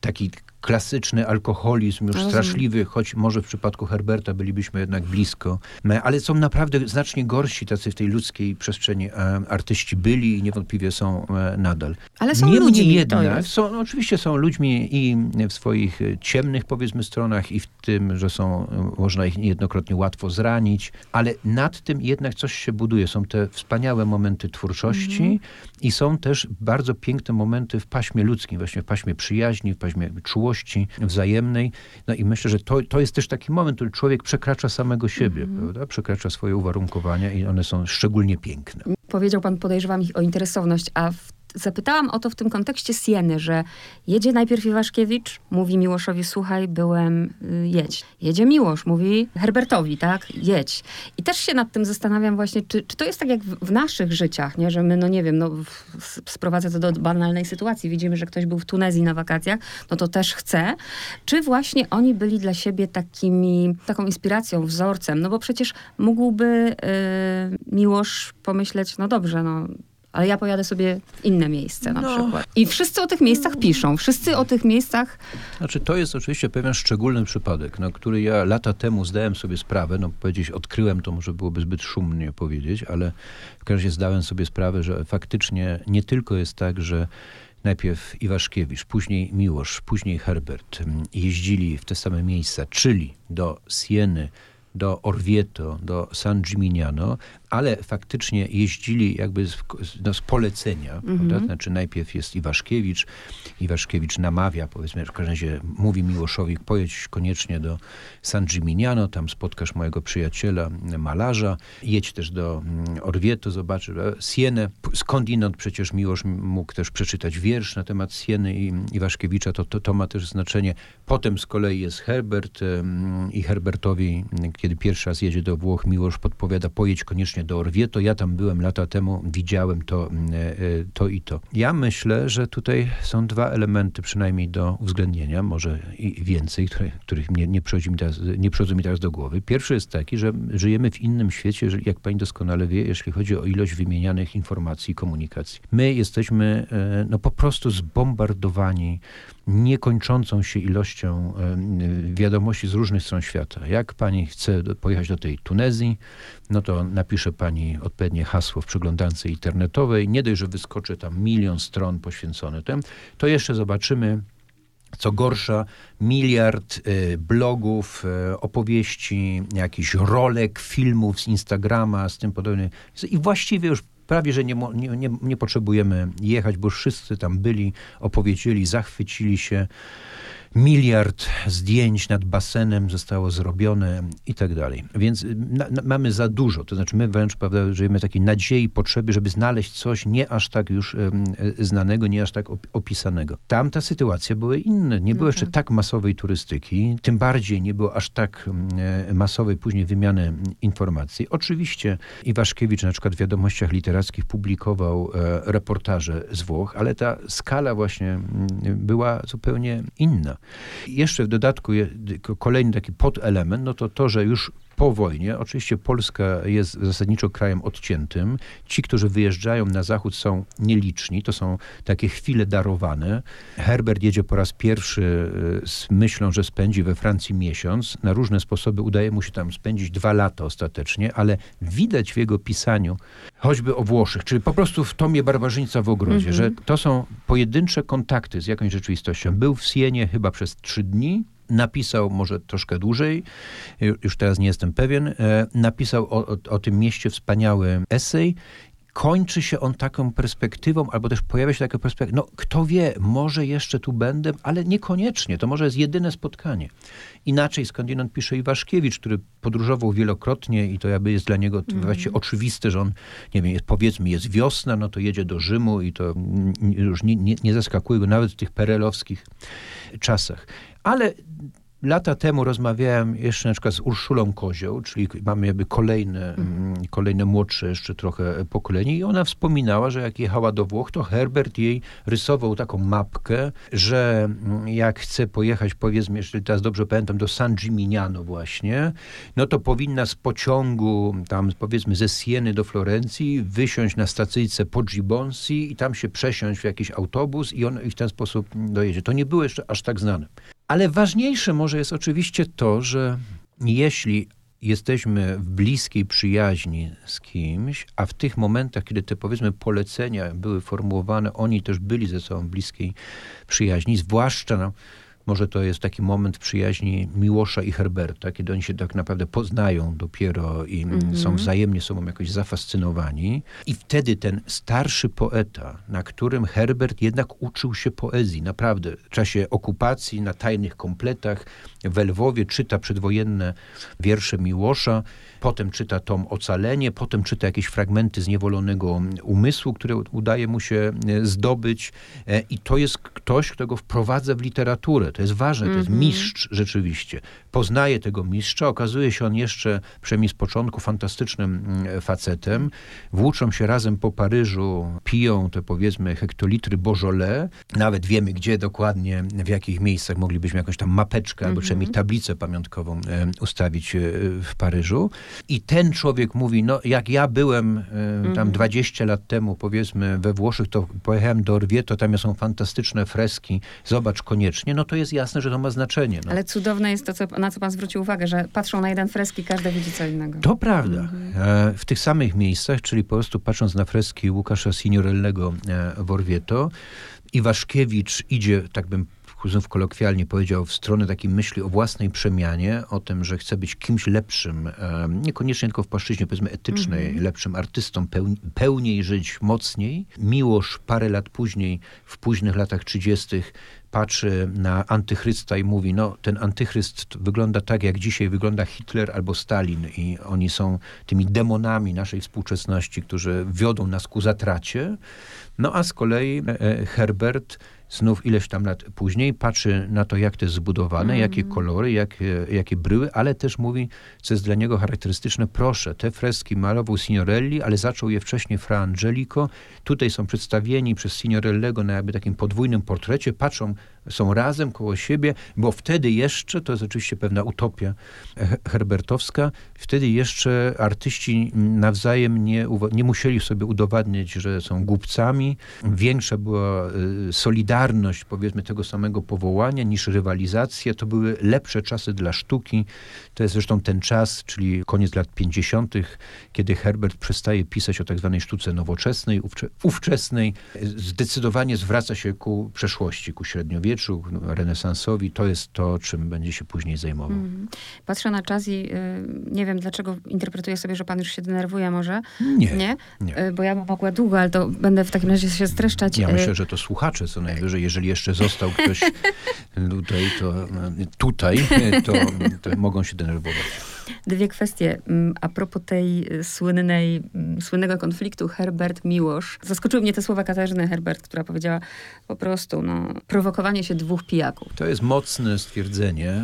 taki klasyczny alkoholizm, już straszliwy, choć może w przypadku Herberta bylibyśmy jednak blisko, ale są naprawdę znacznie gorsi tacy w tej ludzkiej przestrzeni e, artyści byli i niewątpliwie są e, nadal. Ale są Niemniej ludźmi, jednak, są, no, oczywiście są ludźmi i w swoich ciemnych powiedzmy stronach i w tym, że są, można ich niejednokrotnie łatwo zranić, ale nad tym jednak coś się buduje. Są te wspaniałe momenty twórczości -hmm. I są też bardzo piękne momenty w paśmie ludzkim, właśnie w paśmie przyjaźni, w paśmie czułości, wzajemnej. No i myślę, że to, to jest też taki moment, który człowiek przekracza samego siebie, mm. prawda? Przekracza swoje uwarunkowania i one są szczególnie piękne. Powiedział pan, podejrzewam ich o interesowność, a w zapytałam o to w tym kontekście Sieny, że jedzie najpierw Iwaszkiewicz, mówi Miłoszowi, słuchaj, byłem, y, jedź. Jedzie Miłosz, mówi Herbertowi, tak, jedź. I też się nad tym zastanawiam właśnie, czy, czy to jest tak jak w, w naszych życiach, nie? że my, no nie wiem, no, sprowadza to do banalnej sytuacji. Widzimy, że ktoś był w Tunezji na wakacjach, no to też chce. Czy właśnie oni byli dla siebie takimi, taką inspiracją, wzorcem? No bo przecież mógłby yy, Miłosz pomyśleć, no dobrze, no ale ja pojadę sobie w inne miejsce na no. przykład. I wszyscy o tych miejscach piszą. Wszyscy o tych miejscach... Znaczy to jest oczywiście pewien szczególny przypadek, na który ja lata temu zdałem sobie sprawę, no powiedzieć odkryłem, to może byłoby zbyt szumnie powiedzieć, ale w każdym razie zdałem sobie sprawę, że faktycznie nie tylko jest tak, że najpierw Iwaszkiewicz, później Miłosz, później Herbert jeździli w te same miejsca, czyli do Sieny, do Orvieto, do San Gimignano, ale faktycznie jeździli jakby z, no, z polecenia, mm -hmm. Znaczy najpierw jest Iwaszkiewicz, Iwaszkiewicz namawia, powiedzmy, w każdym razie mówi Miłoszowi, pojedź koniecznie do San Gimignano, tam spotkasz mojego przyjaciela, malarza, jedź też do mm, Orvieto, zobaczysz Sienę, skądinąd przecież Miłosz mógł też przeczytać wiersz na temat Sieny i Iwaszkiewicza, to, to, to ma też znaczenie. Potem z kolei jest Herbert i Herbertowi, kiedy pierwszy raz jedzie do Włoch, Miłosz podpowiada, pojedź koniecznie do Orvieto. Ja tam byłem lata temu, widziałem to, mm, e, e, to i to. Ja myślę, że tutaj są dwa elementy przynajmniej do uwzględnienia, może i więcej, które, których nie, nie, przychodzi mi teraz, nie przychodzą mi teraz do głowy. Pierwszy jest taki, że żyjemy w innym świecie, jak pani doskonale wie, jeśli chodzi o ilość wymienianych informacji i komunikacji. My jesteśmy e, no, po prostu zbombardowani niekończącą się ilością wiadomości z różnych stron świata. Jak pani chce pojechać do tej Tunezji, no to napisze pani odpowiednie hasło w przeglądance internetowej. Nie dość, że wyskoczy tam milion stron poświęcone temu, to jeszcze zobaczymy co gorsza, miliard y, blogów, y, opowieści, jakichś rolek, filmów z Instagrama, z tym podobnych. I właściwie już prawie, że nie, nie, nie, nie potrzebujemy jechać, bo wszyscy tam byli, opowiedzieli, zachwycili się miliard zdjęć nad basenem zostało zrobione i tak dalej. Więc y, na, na, mamy za dużo. To znaczy my wręcz prawda, żyjemy takiej nadziei, potrzeby, żeby znaleźć coś nie aż tak już um, znanego, nie aż tak opisanego. Tam ta sytuacja były inne. Nie było jeszcze tak masowej turystyki, tym bardziej nie było aż tak um, masowej później wymiany informacji. Oczywiście Iwaszkiewicz na przykład w wiadomościach literackich publikował e, reportaże z Włoch, ale ta skala właśnie była zupełnie inna. Jeszcze w dodatku kolejny taki podelement, no to to, że już po wojnie. Oczywiście Polska jest zasadniczo krajem odciętym. Ci, którzy wyjeżdżają na zachód są nieliczni. To są takie chwile darowane. Herbert jedzie po raz pierwszy e, z myślą, że spędzi we Francji miesiąc. Na różne sposoby udaje mu się tam spędzić dwa lata ostatecznie, ale widać w jego pisaniu, choćby o Włoszech, czyli po prostu w tomie Barbarzyńca w ogrodzie, mhm. że to są pojedyncze kontakty z jakąś rzeczywistością. Był w Sienie chyba przez trzy dni, napisał, może troszkę dłużej, już teraz nie jestem pewien, e, napisał o, o, o tym mieście wspaniały esej kończy się on taką perspektywą, albo też pojawia się taka perspektywa, no kto wie, może jeszcze tu będę, ale niekoniecznie, to może jest jedyne spotkanie. Inaczej skądinąd pisze Iwaszkiewicz, który podróżował wielokrotnie i to jakby jest dla niego mm. właściwie oczywiste, że on, nie wiem, jest, powiedzmy jest wiosna, no to jedzie do Rzymu i to już nie, nie, nie zaskakuje go nawet w tych perelowskich czasach. Ale Lata temu rozmawiałem jeszcze na przykład z Urszulą Kozioł, czyli mamy jakby kolejne, mm. kolejne młodsze jeszcze trochę pokolenie i ona wspominała, że jak jechała do Włoch, to Herbert jej rysował taką mapkę, że mm, jak chce pojechać, powiedzmy, jeżeli teraz dobrze pamiętam, do San Gimignano właśnie, no to powinna z pociągu tam powiedzmy ze Sieny do Florencji wysiąść na stacyjce po Gibonsi i tam się przesiąść w jakiś autobus i on i w ten sposób dojedzie. To nie było jeszcze aż tak znane. Ale ważniejsze może jest oczywiście to, że jeśli jesteśmy w bliskiej przyjaźni z kimś, a w tych momentach, kiedy te powiedzmy polecenia były formułowane, oni też byli ze sobą w bliskiej przyjaźni, zwłaszcza no, może to jest taki moment przyjaźni Miłosza i Herberta, kiedy oni się tak naprawdę poznają dopiero i mm -hmm. są wzajemnie sobą jakoś zafascynowani. I wtedy ten starszy poeta, na którym Herbert jednak uczył się poezji, naprawdę w czasie okupacji, na tajnych kompletach, w Lwowie czyta przedwojenne wiersze Miłosza, potem czyta tom Ocalenie, potem czyta jakieś fragmenty zniewolonego umysłu, które udaje mu się e, zdobyć e, i to jest ktoś, kto go wprowadza w literaturę. To jest ważne, to jest mhm. mistrz rzeczywiście. Poznaje tego mistrza, okazuje się on jeszcze, przynajmniej z początku, fantastycznym mm, facetem. Włóczą się razem po Paryżu, piją te powiedzmy hektolitry Beaujolais. Nawet wiemy, gdzie dokładnie, w jakich miejscach moglibyśmy jakąś tam mapeczkę albo przynajmniej mhm. tablicę pamiątkową e, ustawić w Paryżu. I ten człowiek mówi, no jak ja byłem y, tam 20 mhm. lat temu, powiedzmy, we Włoszech, to pojechałem do Orvieto, tam są fantastyczne freski, zobacz koniecznie, no to jest jasne, że to ma znaczenie. No. Ale cudowne jest to, co, na co pan zwrócił uwagę, że patrzą na jeden freski, każdy widzi co innego. To prawda. Mhm. E, w tych samych miejscach, czyli po prostu patrząc na freski Łukasza Signorellego e, w Orvieto, Iwaszkiewicz idzie, tak bym znów kolokwialnie powiedział, w stronę takiej myśli o własnej przemianie, o tym, że chce być kimś lepszym, niekoniecznie tylko w płaszczyźnie powiedzmy etycznej, mm -hmm. lepszym artystą, pełniej żyć, mocniej. Miłosz parę lat później, w późnych latach 30 patrzy na antychrysta i mówi, no ten antychryst wygląda tak, jak dzisiaj wygląda Hitler albo Stalin i oni są tymi demonami naszej współczesności, którzy wiodą nas ku zatracie. No a z kolei e, e, Herbert znów ileś tam lat później patrzy na to, jak to jest zbudowane, mm. jakie kolory, jakie, jakie bryły, ale też mówi, co jest dla niego charakterystyczne, proszę, te freski malował Signorelli, ale zaczął je wcześniej Fra Angelico. Tutaj są przedstawieni przez Signorellego na jakby takim podwójnym portrecie, patrzą są razem koło siebie, bo wtedy jeszcze, to jest oczywiście pewna utopia herbertowska, wtedy jeszcze artyści nawzajem nie, nie musieli sobie udowadniać, że są głupcami. Większa była y, solidarność, powiedzmy, tego samego powołania niż rywalizacja. To były lepsze czasy dla sztuki. To jest zresztą ten czas, czyli koniec lat 50., kiedy Herbert przestaje pisać o tak zwanej sztuce nowoczesnej, ówczesnej, zdecydowanie zwraca się ku przeszłości, ku średniowieczu średniowieczu, no, renesansowi, to jest to, czym będzie się później zajmował. Mm. Patrzę na czas i y, nie wiem, dlaczego interpretuję sobie, że pan już się denerwuje może. Nie. Nie? nie. Y, bo ja bym mogła długo, ale to będę w takim razie się streszczać. Ja myślę, że to słuchacze co najwyżej, jeżeli jeszcze został ktoś *laughs* tutaj, to, tutaj, to, to mogą się denerwować. Dwie kwestie. Mm, a propos tej y, słynnej, mm, słynnego konfliktu Herbert-Miłosz. Zaskoczyły mnie te słowa Katarzyny Herbert, która powiedziała po prostu, no, prowokowanie się dwóch pijaków. To jest mocne stwierdzenie,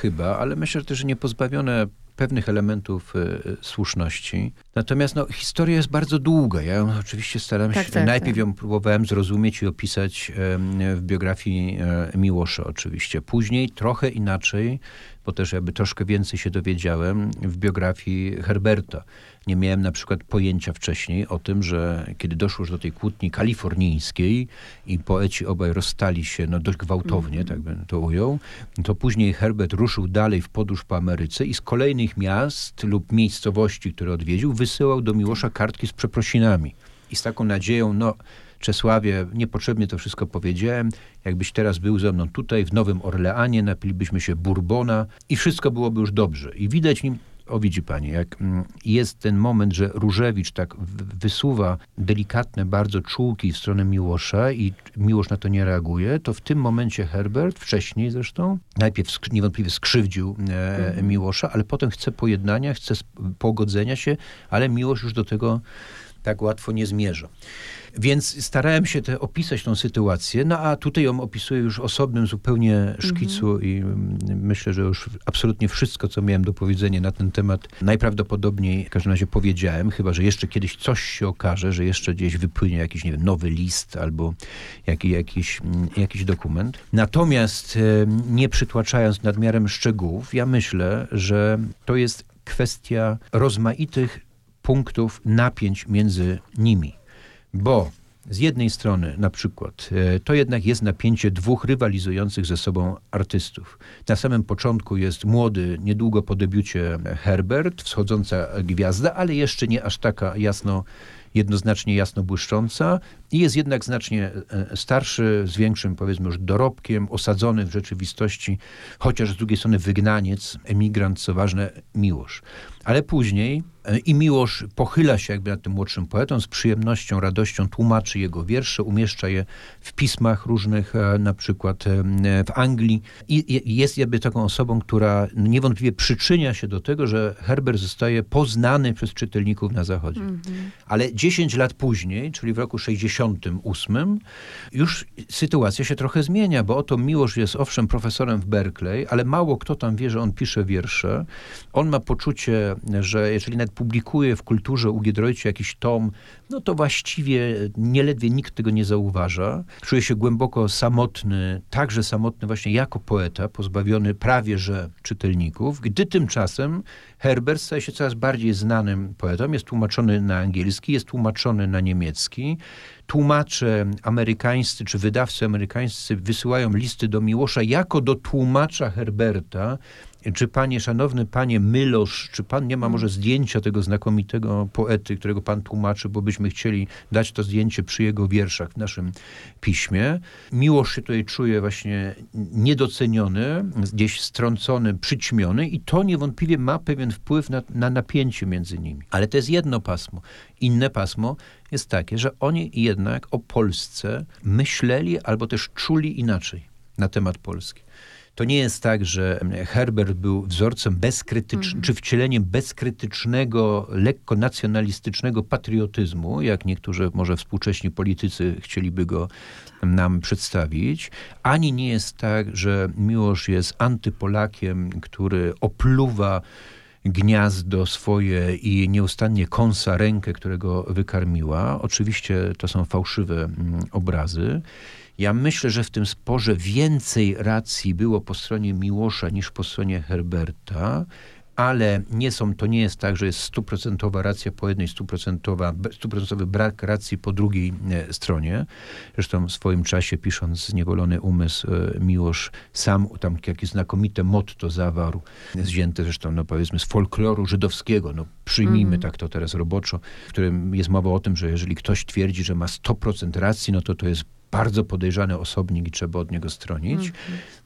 chyba, ale myślę, że też nie pozbawione pewnych elementów y, słuszności. Natomiast no, historia jest bardzo długa. Ja ją oczywiście staram tak, się, tak, najpierw tak. ją próbowałem zrozumieć i opisać y, w biografii y, Miłosza oczywiście. Później trochę inaczej bo też jakby troszkę więcej się dowiedziałem w biografii Herberta. Nie miałem na przykład pojęcia wcześniej o tym, że kiedy doszło już do tej kłótni kalifornijskiej i poeci obaj rozstali się no dość gwałtownie, mm. tak bym to ujął, to później Herbert ruszył dalej w podróż po Ameryce i z kolejnych miast lub miejscowości, które odwiedził, wysyłał do Miłosza kartki z przeprosinami. I z taką nadzieją, no Czesławie, niepotrzebnie to wszystko powiedziałem. Jakbyś teraz był ze mną tutaj, w Nowym Orleanie, napilibyśmy się bourbona i wszystko byłoby już dobrze. I widać nim, o widzi pani, jak mm, jest ten moment, że Różewicz tak wysuwa delikatne bardzo czułki w stronę Miłosza i Miłosz na to nie reaguje, to w tym momencie Herbert, wcześniej zresztą, najpierw niewątpliwie skrzywdził e, mhm. Miłosza, ale potem chce pojednania, chce pogodzenia się, ale Miłosz już do tego tak łatwo nie zmierza. Więc starałem się te, opisać tą sytuację, no a tutaj ją opisuję już osobnym zupełnie szkicu mhm. i mm, myślę, że już absolutnie wszystko, co miałem do powiedzenia na ten temat, najprawdopodobniej w każdym razie powiedziałem, chyba, że jeszcze kiedyś coś się okaże, że jeszcze gdzieś wypłynie jakiś, nie wiem, nowy list albo jakiś, jakiś, mm, jakiś dokument. Natomiast nie przytłaczając nadmiarem szczegółów, ja myślę, że to jest kwestia rozmaitych punktów napięć między nimi. Bo z jednej strony na przykład e, to jednak jest napięcie dwóch rywalizujących ze sobą artystów. Na samym początku jest młody, niedługo po debiucie Herbert, wschodząca gwiazda, ale jeszcze nie aż taka jasno jednoznacznie jasno błyszcząca i jest jednak znacznie e, starszy, z większym powiedzmy już dorobkiem, osadzony w rzeczywistości, chociaż z drugiej strony wygnaniec, emigrant, co ważne, miłość. Ale później e, i Miłosz pochyla się jakby nad tym młodszym poetą, z przyjemnością, radością tłumaczy jego wiersze, umieszcza je w pismach różnych, e, na przykład w Anglii. I jest jakby taką osobą, która niewątpliwie przyczynia się do tego, że Herbert zostaje poznany przez czytelników na Zachodzie. Mm -hmm. Ale 10 lat później, czyli w roku 68, już sytuacja się trochę zmienia, bo oto Miłosz jest owszem profesorem w Berkeley, ale mało kto tam wie, że on pisze wiersze. On ma poczucie że jeżeli nawet publikuje w kulturze u Giedroycia jakiś tom, no to właściwie nieledwie nikt tego nie zauważa. Czuje się głęboko samotny, także samotny właśnie jako poeta, pozbawiony prawie że czytelników, gdy tymczasem Herbert staje się coraz bardziej znanym poetą, jest tłumaczony na angielski, jest tłumaczony na niemiecki. Tłumacze amerykańscy czy wydawcy amerykańscy wysyłają listy do Miłosza jako do tłumacza Herberta, czy panie, szanowny panie Mylosz, czy pan nie ma może zdjęcia tego znakomitego poety, którego pan tłumaczy, bo byśmy chcieli dać to zdjęcie przy jego wierszach w naszym piśmie. Miłosz się tutaj czuje właśnie niedoceniony, gdzieś strącony, przyćmiony i to niewątpliwie ma pewien wpływ na, na napięcie między nimi. Ale to jest jedno pasmo. Inne pasmo jest takie, że oni jednak o Polsce myśleli albo też czuli inaczej na temat Polski. To nie jest tak, że Herbert był wzorcem bezkrytycznym, mm. czy wcieleniem bezkrytycznego, lekko nacjonalistycznego patriotyzmu, jak niektórzy może współcześni politycy chcieliby go nam przedstawić, ani nie jest tak, że Miłosz jest antypolakiem, który opluwa gniazdo swoje i nieustannie kąsa rękę, którego wykarmiła. Oczywiście to są fałszywe mm, obrazy. Ja myślę, że w tym sporze więcej racji było po stronie Miłosza niż po stronie Herberta, ale nie są, to nie jest tak, że jest stuprocentowa racja po jednej, stuprocentowy brak racji po drugiej e, stronie. Zresztą w swoim czasie, pisząc Zniewolony umysł, e, Miłosz sam tam jakieś znakomite motto zawarł, wzięte zresztą, no powiedzmy, z folkloru żydowskiego, no przyjmijmy mm. tak to teraz roboczo, w którym jest mowa o tym, że jeżeli ktoś twierdzi, że ma 100% racji, no to to jest bardzo podejrzany osobnik i trzeba od niego stronić. Mm.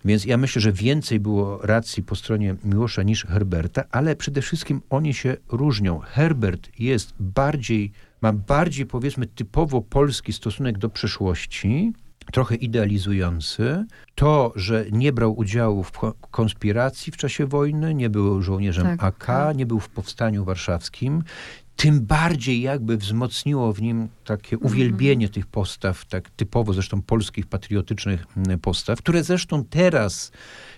Więc ja myślę, że więcej było racji po stronie Miłosza niż Herberta, ale przede wszystkim oni się różnią. Herbert jest bardziej, ma bardziej powiedzmy typowo polski stosunek do przeszłości, trochę idealizujący. To, że nie brał udziału w konspiracji w czasie wojny, nie był żołnierzem tak, AK, tak. nie był w powstaniu warszawskim, tym bardziej jakby wzmocniło w nim takie mhm. uwielbienie tych postaw, tak typowo zresztą polskich, patriotycznych mm, postaw, które zresztą teraz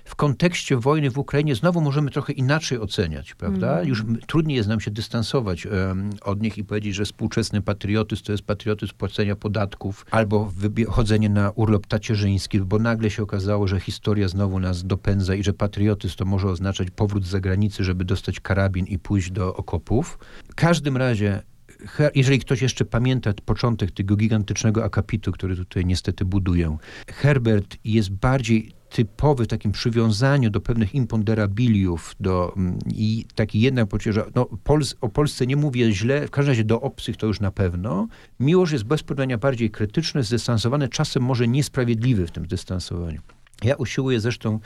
w kontekście wojny w Ukrainie znowu możemy trochę inaczej oceniać, prawda? Mm. Już trudniej jest nam się dystansować um, od nich i powiedzieć, że współczesny patriotyzm to jest patriotyzm płacenia podatków albo chodzenie na urlop tacierzyński, bo nagle się okazało, że historia znowu nas dopędza i że patriotyzm to może oznaczać powrót z zagranicy, żeby dostać karabin i pójść do okopów. W każdym razie jeżeli ktoś jeszcze pamięta początek tego gigantycznego akapitu, który tutaj niestety buduję, Herbert jest bardziej typowy w takim przywiązaniu do pewnych imponderabiliów do, mm, i taki jednak poczucie, że no, Pols o Polsce nie mówię źle, w każdym razie do obcych to już na pewno. Miłość jest bez porównania bardziej krytyczny, zdystansowany, czasem może niesprawiedliwy w tym zdystansowaniu. Ja usiłuję zresztą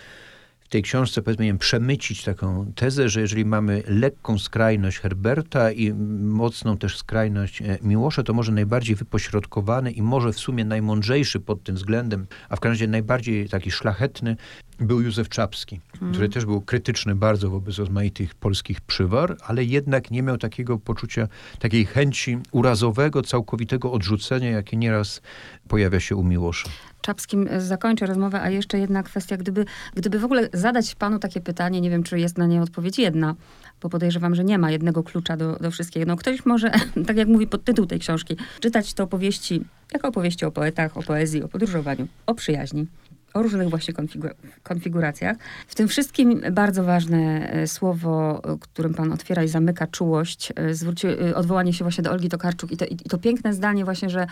tej książce, powiedzmy, przemycić taką tezę, że jeżeli mamy lekką skrajność Herberta i mocną też skrajność e, Miłosza, to może najbardziej wypośrodkowany i może w sumie najmądrzejszy pod tym względem, a w każdym razie najbardziej taki szlachetny, był Józef Czapski, hmm. który też był krytyczny bardzo wobec rozmaitych polskich przywar, ale jednak nie miał takiego poczucia, takiej chęci urazowego, całkowitego odrzucenia, jakie nieraz pojawia się u Miłosza. Czapskim zakończę rozmowę, a jeszcze jedna kwestia, gdyby, gdyby w ogóle zadać panu takie pytanie, nie wiem, czy jest na nie odpowiedź jedna, bo podejrzewam, że nie ma jednego klucza do, do wszystkiego. No ktoś może, *laughs* tak jak mówi podtytuł tej książki, czytać to opowieści, jako opowieści o poetach, o poezji, o podróżowaniu, o przyjaźni, o różnych właśnie konfigur konfiguracjach. W tym wszystkim bardzo ważne e, słowo, e, którym pan otwiera i zamyka czułość, zwróci, odwołanie się właśnie do Olgi Tokarczuk i to, i to piękne zdanie właśnie, że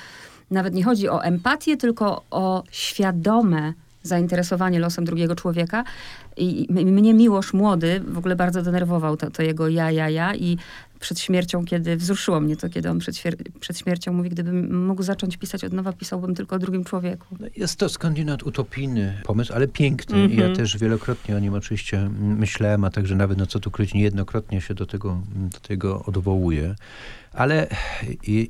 nawet nie chodzi o empatię, tylko o świadome zainteresowanie losem drugiego człowieka. I mnie Miłosz młody w ogóle bardzo denerwował to, to jego ja, ja, ja i przed śmiercią, kiedy wzruszyło mnie to, kiedy on przed, przed śmiercią mówi, gdybym mógł zacząć pisać od nowa, pisałbym tylko o drugim człowieku. No, jest to skądinąd utopijny pomysł, ale piękny. Mm -hmm. Ja też wielokrotnie o nim oczywiście myślałem, a także nawet, no co tu kryć, niejednokrotnie się do tego, do tego odwołuję. Ale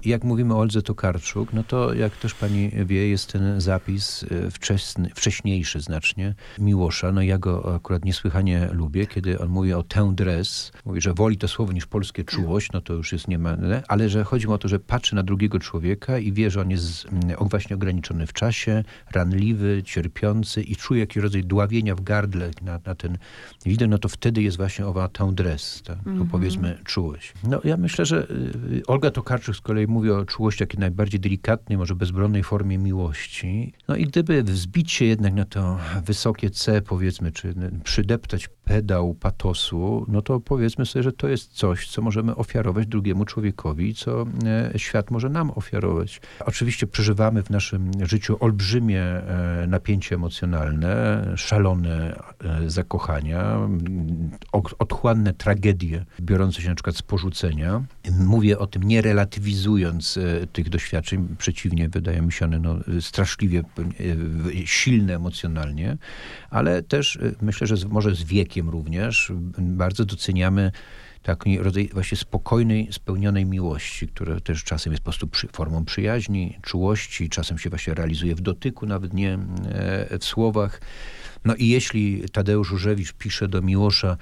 jak mówimy o Oldze Tokarczuk, no to jak też pani wie, jest ten zapis e, wczesny, wcześniejszy znacznie Miłosza. No ja go akurat niesłychanie lubię, kiedy on mówi o tendresse, mówi, że woli to słowo niż polskie czułość, no to już jest nie ma, ale że chodzi mu o to, że patrzy na drugiego człowieka i wie, że on jest mm, właśnie ograniczony w czasie, ranliwy, cierpiący i czuje jakiś rodzaj dławienia w gardle na, na ten widok, no to wtedy jest właśnie owa tendresse, ta, mm -hmm. powiedzmy czułość. No ja myślę, że y, Olga Tokarczuk z kolei mówi o czułości takiej najbardziej delikatnej, może bezbronnej formie miłości. No i gdyby wzbić się jednak na to wysokie C, powiedzmy, czy przydeptać pedał patosu, no to powiedzmy sobie, że to jest coś, co możemy ofiarować drugiemu człowiekowi, co e, świat może nam ofiarować. Oczywiście przeżywamy w naszym życiu olbrzymie e, napięcie emocjonalne, szalone e, zakochania, otchłanne tragedie biorące się na przykład z porzucenia. Mówię o tym nie relatywizując tych doświadczeń, przeciwnie, wydaje mi się one no, straszliwie silne emocjonalnie, ale też myślę, że może z wiekiem również bardzo doceniamy taki rodzaj właśnie spokojnej, spełnionej miłości, która też czasem jest po prostu przy, formą przyjaźni, czułości, czasem się właśnie realizuje w dotyku, nawet nie e, w słowach. No i jeśli Tadeusz Różewicz pisze do Miłosza,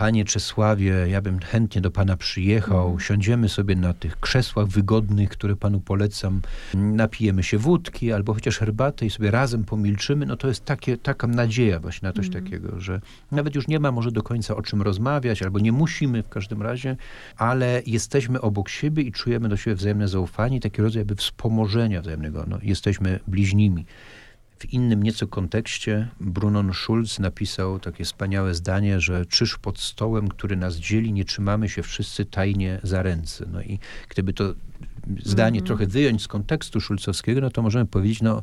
Panie Czesławie, ja bym chętnie do Pana przyjechał, mm. siądziemy sobie na tych krzesłach wygodnych, które Panu polecam, napijemy się wódki albo chociaż herbaty i sobie razem pomilczymy, no to jest takie, taka nadzieja właśnie na coś mm. takiego, że nawet już nie ma może do końca o czym rozmawiać, albo nie musimy w każdym razie, ale jesteśmy obok siebie i czujemy do siebie wzajemne zaufanie, taki rodzaj jakby wspomożenia wzajemnego, no, jesteśmy bliźnimi. W innym nieco kontekście Brunon Schulz napisał takie wspaniałe zdanie, że czyż pod stołem, który nas dzieli, nie trzymamy się wszyscy tajnie za ręce. No i gdyby to zdanie mm -hmm. trochę wyjąć z kontekstu szulcowskiego, no to możemy powiedzieć, no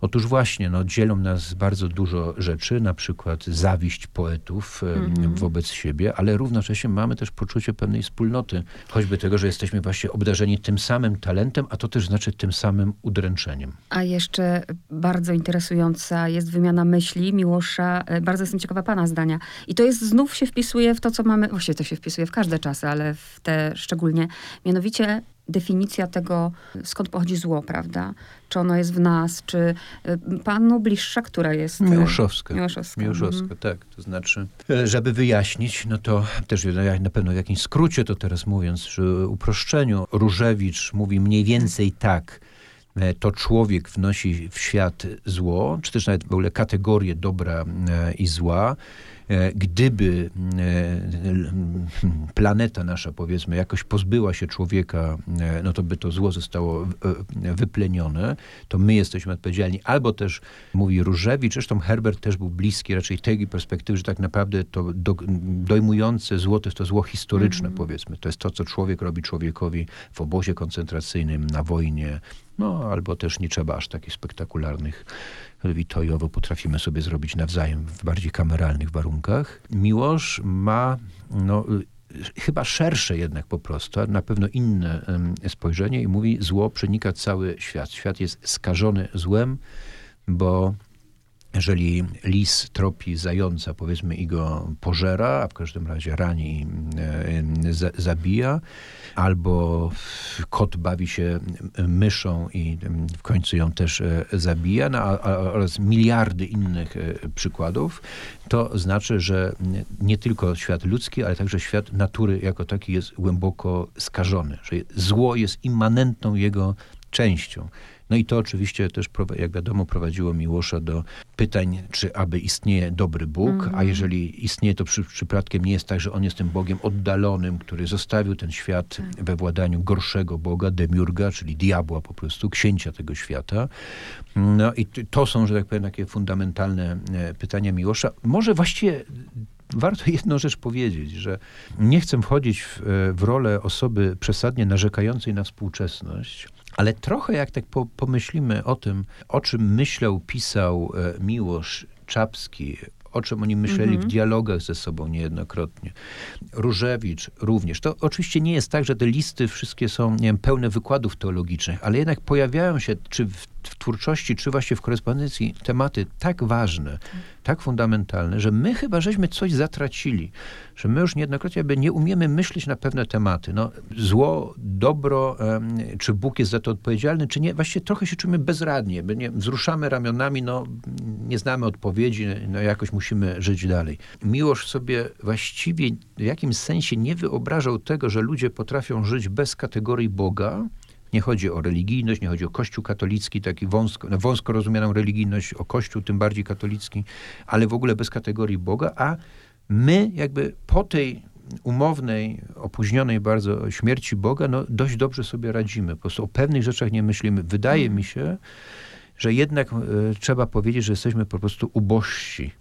Otóż właśnie, no, dzielą nas bardzo dużo rzeczy, na przykład zawiść poetów mm. wobec siebie, ale równocześnie mamy też poczucie pewnej wspólnoty, choćby tego, że jesteśmy właśnie obdarzeni tym samym talentem, a to też znaczy tym samym udręczeniem. A jeszcze bardzo interesująca jest wymiana myśli Miłosza. E, bardzo jestem ciekawa pana zdania. I to jest, znów się wpisuje w to, co mamy, właściwie to się wpisuje w każde czasy, ale w te szczególnie, mianowicie definicja tego, skąd pochodzi zło, prawda? Czy ono jest w nas, czy y, panu bliższa, która jest... Y, Miłoszowska. Miłoszowska, Miłoszowska mhm. tak. To znaczy, żeby wyjaśnić, no to też na pewno w jakimś skrócie to teraz mówiąc, że uproszczeniu, Różewicz mówi mniej więcej tak, e, to człowiek wnosi w świat zło, czy też nawet w ogóle kategorie dobra e, i zła, gdyby e, planeta nasza, powiedzmy, jakoś pozbyła się człowieka, e, no to by to zło zostało wyplenione, to my jesteśmy odpowiedzialni. Albo też, mówi Różewicz, zresztą Herbert też był bliski raczej tej perspektywy, że tak naprawdę to do, dojmujące zło to jest to zło historyczne, mm. powiedzmy. To jest to, co człowiek robi człowiekowi w obozie koncentracyjnym, na wojnie, no albo też nie trzeba aż takich spektakularnych Witojowo potrafimy sobie zrobić nawzajem w bardziej kameralnych warunkach. Miłosz ma no, chyba szersze jednak po prostu, na pewno inne spojrzenie i mówi, zło przenika cały świat. Świat jest skażony złem, bo jeżeli lis tropi zająca, powiedzmy, i go pożera, a w każdym razie rani, e, zabija, albo kot bawi się myszą i w końcu ją też e, zabija, no, oraz miliardy innych e, przykładów, to znaczy, że nie tylko świat ludzki, ale także świat natury jako taki jest głęboko skażony, że zło jest immanentną jego częścią. No i to oczywiście też, jak wiadomo, prowadziło Miłosza do pytań, czy aby istnieje dobry Bóg, mm -hmm. a mhm. jeżeli istnieje, to przy, przypadkiem nie jest tak, że on jest tym Bogiem oddalonym, który zostawił ten świat tak. we władaniu gorszego Boga, demiurga, czyli diabła po prostu, księcia tego świata. No i to są, że tak powiem, takie fundamentalne e, pytania Miłosza. Może właściwie warto *laughs* jedną rzecz powiedzieć, że nie chcę wchodzić w, e, w rolę osoby przesadnie narzekającej na współczesność, ale trochę jak tak po, pomyślimy o tym, o czym myślał, pisał e, Miłosz Czapski, o czym oni myśleli mm -hmm. w mhm. dialogach ze sobą niejednokrotnie. Różewicz również. To oczywiście nie jest tak, że te listy wszystkie są nie wiem, pełne wykładów teologicznych, ale jednak pojawiają się czy w w twórczości, czy właśnie w korespondencji tematy tak ważne, tak fundamentalne, że my chyba żeśmy coś zatracili, że my już niejednokrotnie jakby nie umiemy myśleć na pewne tematy. No, zło, dobro, czy Bóg jest za to odpowiedzialny, czy nie. Właściwie trochę się czujemy bezradnie, by nie, wzruszamy ramionami, no, nie znamy odpowiedzi, no, jakoś musimy żyć dalej. Miłość sobie właściwie w jakimś sensie nie wyobrażał tego, że ludzie potrafią żyć bez kategorii Boga, nie chodzi o religijność, nie chodzi o Kościół katolicki, taki wąsko, no wąsko rozumianą religijność, o Kościół tym bardziej katolicki, ale w ogóle bez kategorii Boga, a my jakby po tej umownej, opóźnionej bardzo śmierci Boga, no dość dobrze sobie radzimy. Po prostu o pewnych rzeczach nie myślimy. Wydaje mi się, że jednak e, trzeba powiedzieć, że jesteśmy po prostu ubożsi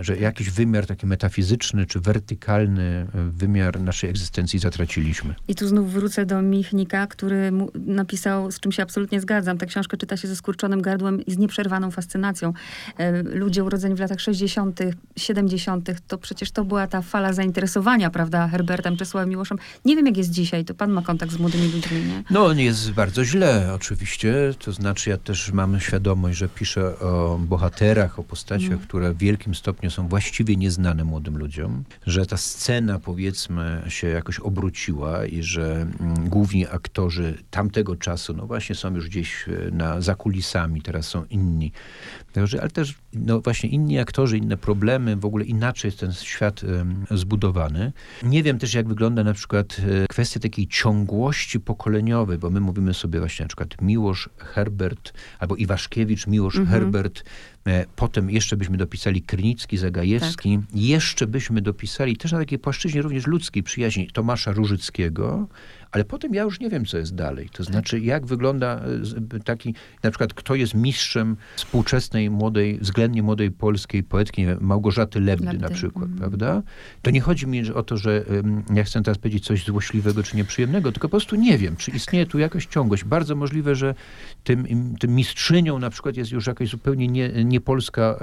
że jakiś wymiar taki metafizyczny czy wertykalny e, wymiar naszej egzystencji zatraciliśmy. I tu znów wrócę do Michnika, który napisał, z czym się absolutnie zgadzam. Ta książka czyta się ze skurczonym gardłem i z nieprzerwaną fascynacją. E, ludzie urodzeni w latach 60., 70., to przecież to była ta fala zainteresowania, prawda, Herbertem Czesławem Miłoszem. Nie wiem, jak jest dzisiaj, to pan ma kontakt z młodymi ludźmi, nie? No, nie jest bardzo źle, oczywiście. To znaczy, ja też mam świadomość, że piszę o bohaterach, o postaciach, mm. które w wielkim stopniu są właściwie nieznane młodym ludziom, że ta scena powiedzmy się jakoś obróciła i że mm, główni aktorzy tamtego czasu, no właśnie są już gdzieś e, na zakulisami, teraz są inni. Także, ale też no właśnie inni aktorzy, inne problemy, w ogóle inaczej jest ten świat zbudowany. Nie wiem też, jak wygląda na przykład e, kwestia takiej ciągłości pokoleniowej, bo my mówimy sobie właśnie na przykład Miłosz, Herbert, albo Iwaszkiewicz, Miłosz, mhm. Herbert, e, potem jeszcze byśmy dopisali Krynicki, Zagajewski, tak. jeszcze byśmy dopisali też na takiej płaszczyźnie również ludzkiej przyjaźni Tomasza Różyckiego, Ale potem ja już nie wiem, co jest dalej. To znaczy, jak wygląda e, taki, na przykład, kto jest mistrzem współczesnej, młodej, względnie młodej polskiej poetki, wiem, Małgorzaty Lebdy, Lebdy. na przykład, mm. prawda? To nie chodzi mi o to, że ja chcę teraz powiedzieć coś złośliwego czy nieprzyjemnego, tylko po prostu nie wiem, czy istnieje tu jakaś ciągłość. Bardzo możliwe, że tym, tym mistrzynią na przykład jest już jakaś zupełnie nie, niepolska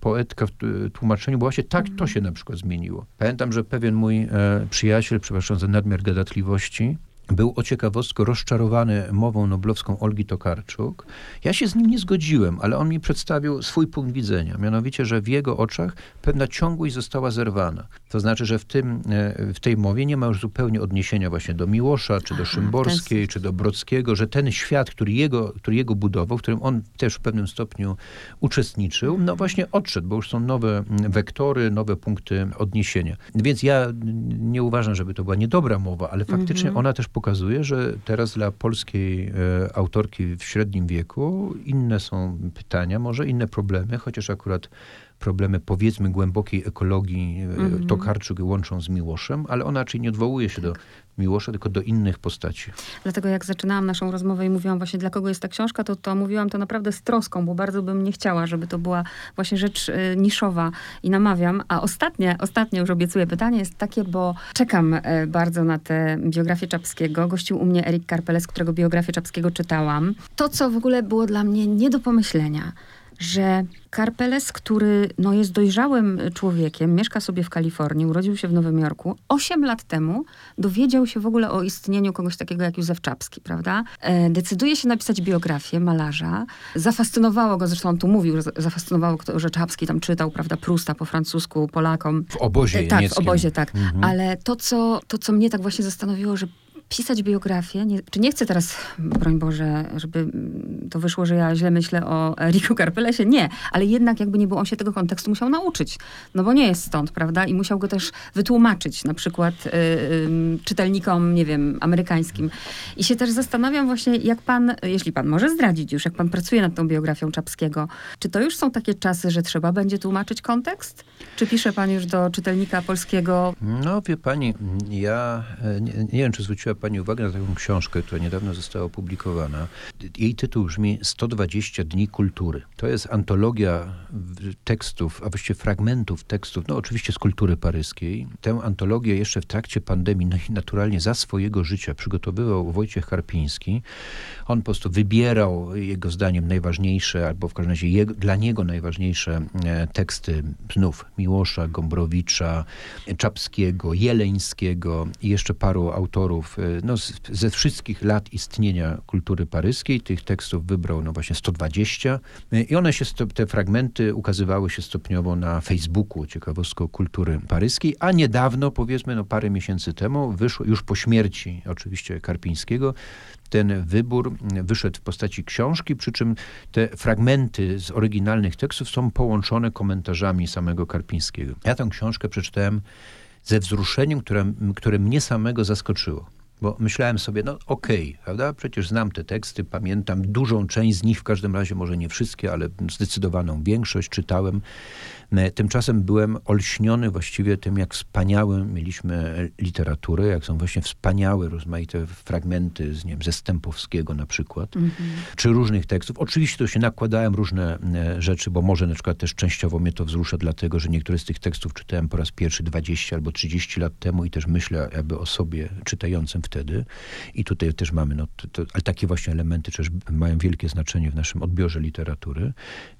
poetka w tłumaczeniu, bo właśnie tak to się na przykład zmieniło. Pamiętam, że pewien mój e, przyjaciel, przepraszam za nadmiar gadatliwości, był o ciekawostkę rozczarowany mową noblowską Olgi Tokarczuk. Ja się z nim nie zgodziłem, ale on mi przedstawił swój punkt widzenia, mianowicie, że w jego oczach pewna ciągłość została zerwana. To znaczy, że w, tym, e, w tej mowie nie ma już zupełnie odniesienia właśnie do Miłosza, czy do Szymborskiej, czy do Brodskiego, że ten świat, który jego, który jego budował, w którym on też w pewnym stopniu uczestniczył, no właśnie odszedł, bo już są nowe wektory, nowe punkty odniesienia. Więc ja nie uważam, żeby to była niedobra mowa, ale faktycznie mhm. ona też pokazuje, że teraz dla polskiej e, autorki w średnim wieku inne są pytania, może inne problemy, chociaż akurat problemy powiedzmy głębokiej ekologii mm-hmm. Tokarczuk łączą z Miłoszem, ale ona raczej nie odwołuje się do Miłosza, tylko do innych postaci. Dlatego jak zaczynałam naszą rozmowę i mówiłam właśnie, dla kogo jest ta książka, to, to mówiłam to naprawdę z troską, bo bardzo bym nie chciała, żeby to była właśnie rzecz y, niszowa i namawiam. A ostatnie, ostatnie już obiecuję pytanie jest takie, bo czekam y, bardzo na tę biografię Czapskiego. Gościł u mnie Erik Karpeles, którego biografię Czapskiego czytałam. To, co w ogóle było dla mnie nie do pomyślenia, że Karpeles, który no, jest dojrzałym człowiekiem, mieszka sobie w Kalifornii, urodził się w Nowym Jorku, osiem lat temu dowiedział się w ogóle o istnieniu kogoś takiego jak Józef Czapski, prawda? E, decyduje się napisać biografię malarza. Zafascynowało go, zresztą on tu mówił, że zafascynowało go, że Czapski tam czytał, prawda, Prusta po francusku, Polakom. W obozie e, Tak, w obozie, tak. Mhm. Ale to co, to, co mnie tak właśnie zastanowiło, że pisać biografię, nie, czy nie chcę teraz, broń Boże, żeby to wyszło, że ja źle myślę o Riku Karpelesie, nie, ale jednak jakby nie było, on się tego kontekstu musiał nauczyć, no bo nie jest stąd, prawda, i musiał go też wytłumaczyć, na przykład y, y, czytelnikom, nie wiem, amerykańskim. I się też zastanawiam właśnie, jak pan, jeśli pan może zdradzić już, jak pan pracuje nad tą biografią Czapskiego, czy to już są takie czasy, że trzeba będzie tłumaczyć kontekst? Czy pisze pan już do czytelnika polskiego? No, wie pani, ja nie, nie wiem, czy zwróciła pani uwagę na taką książkę, która niedawno została opublikowana. Jej tytuł brzmi 120 dni kultury. To jest antologia tekstów, a właściwie fragmentów tekstów, no oczywiście z kultury paryskiej. Tę antologię jeszcze w trakcie pandemii, no i naturalnie za swojego życia przygotowywał Wojciech Karpiński. On po prostu wybierał jego zdaniem najważniejsze, albo w każdym razie jego, dla niego najważniejsze e, teksty znów Miłosza, Gombrowicza, Czapskiego, Jeleńskiego i jeszcze paru autorów no, ze wszystkich lat istnienia kultury paryskiej. Tych tekstów wybrał no właśnie 120 i one się, te fragmenty ukazywały się stopniowo na Facebooku ciekawostką kultury paryskiej, a niedawno, powiedzmy no parę miesięcy temu, wyszło już po śmierci oczywiście Karpińskiego, ten wybór wyszedł w postaci książki, przy czym te fragmenty z oryginalnych tekstów są połączone komentarzami samego Karpińskiego. Ja tę książkę przeczytałem ze wzruszeniem, które, które mnie samego zaskoczyło. Bo myślałem sobie, no okej, okay, prawda? Przecież znam te teksty, pamiętam dużą część z nich, w każdym razie może nie wszystkie, ale zdecydowaną większość czytałem. E, tymczasem byłem olśniony właściwie tym, jak wspaniałe mieliśmy literaturę, jak są właśnie wspaniałe, rozmaite fragmenty z, nie wiem, ze Stępowskiego na przykład, mm -hmm. czy różnych tekstów. Oczywiście to się nakładałem różne e, rzeczy, bo może na przykład też częściowo mnie to wzrusza, dlatego, że niektóre z tych tekstów czytałem po raz pierwszy 20 albo 30 lat temu i też myślę jakby o sobie czytającym wtedy. I tutaj też mamy, no, to, ale takie właśnie elementy też mają wielkie znaczenie w naszym odbiorze literatury.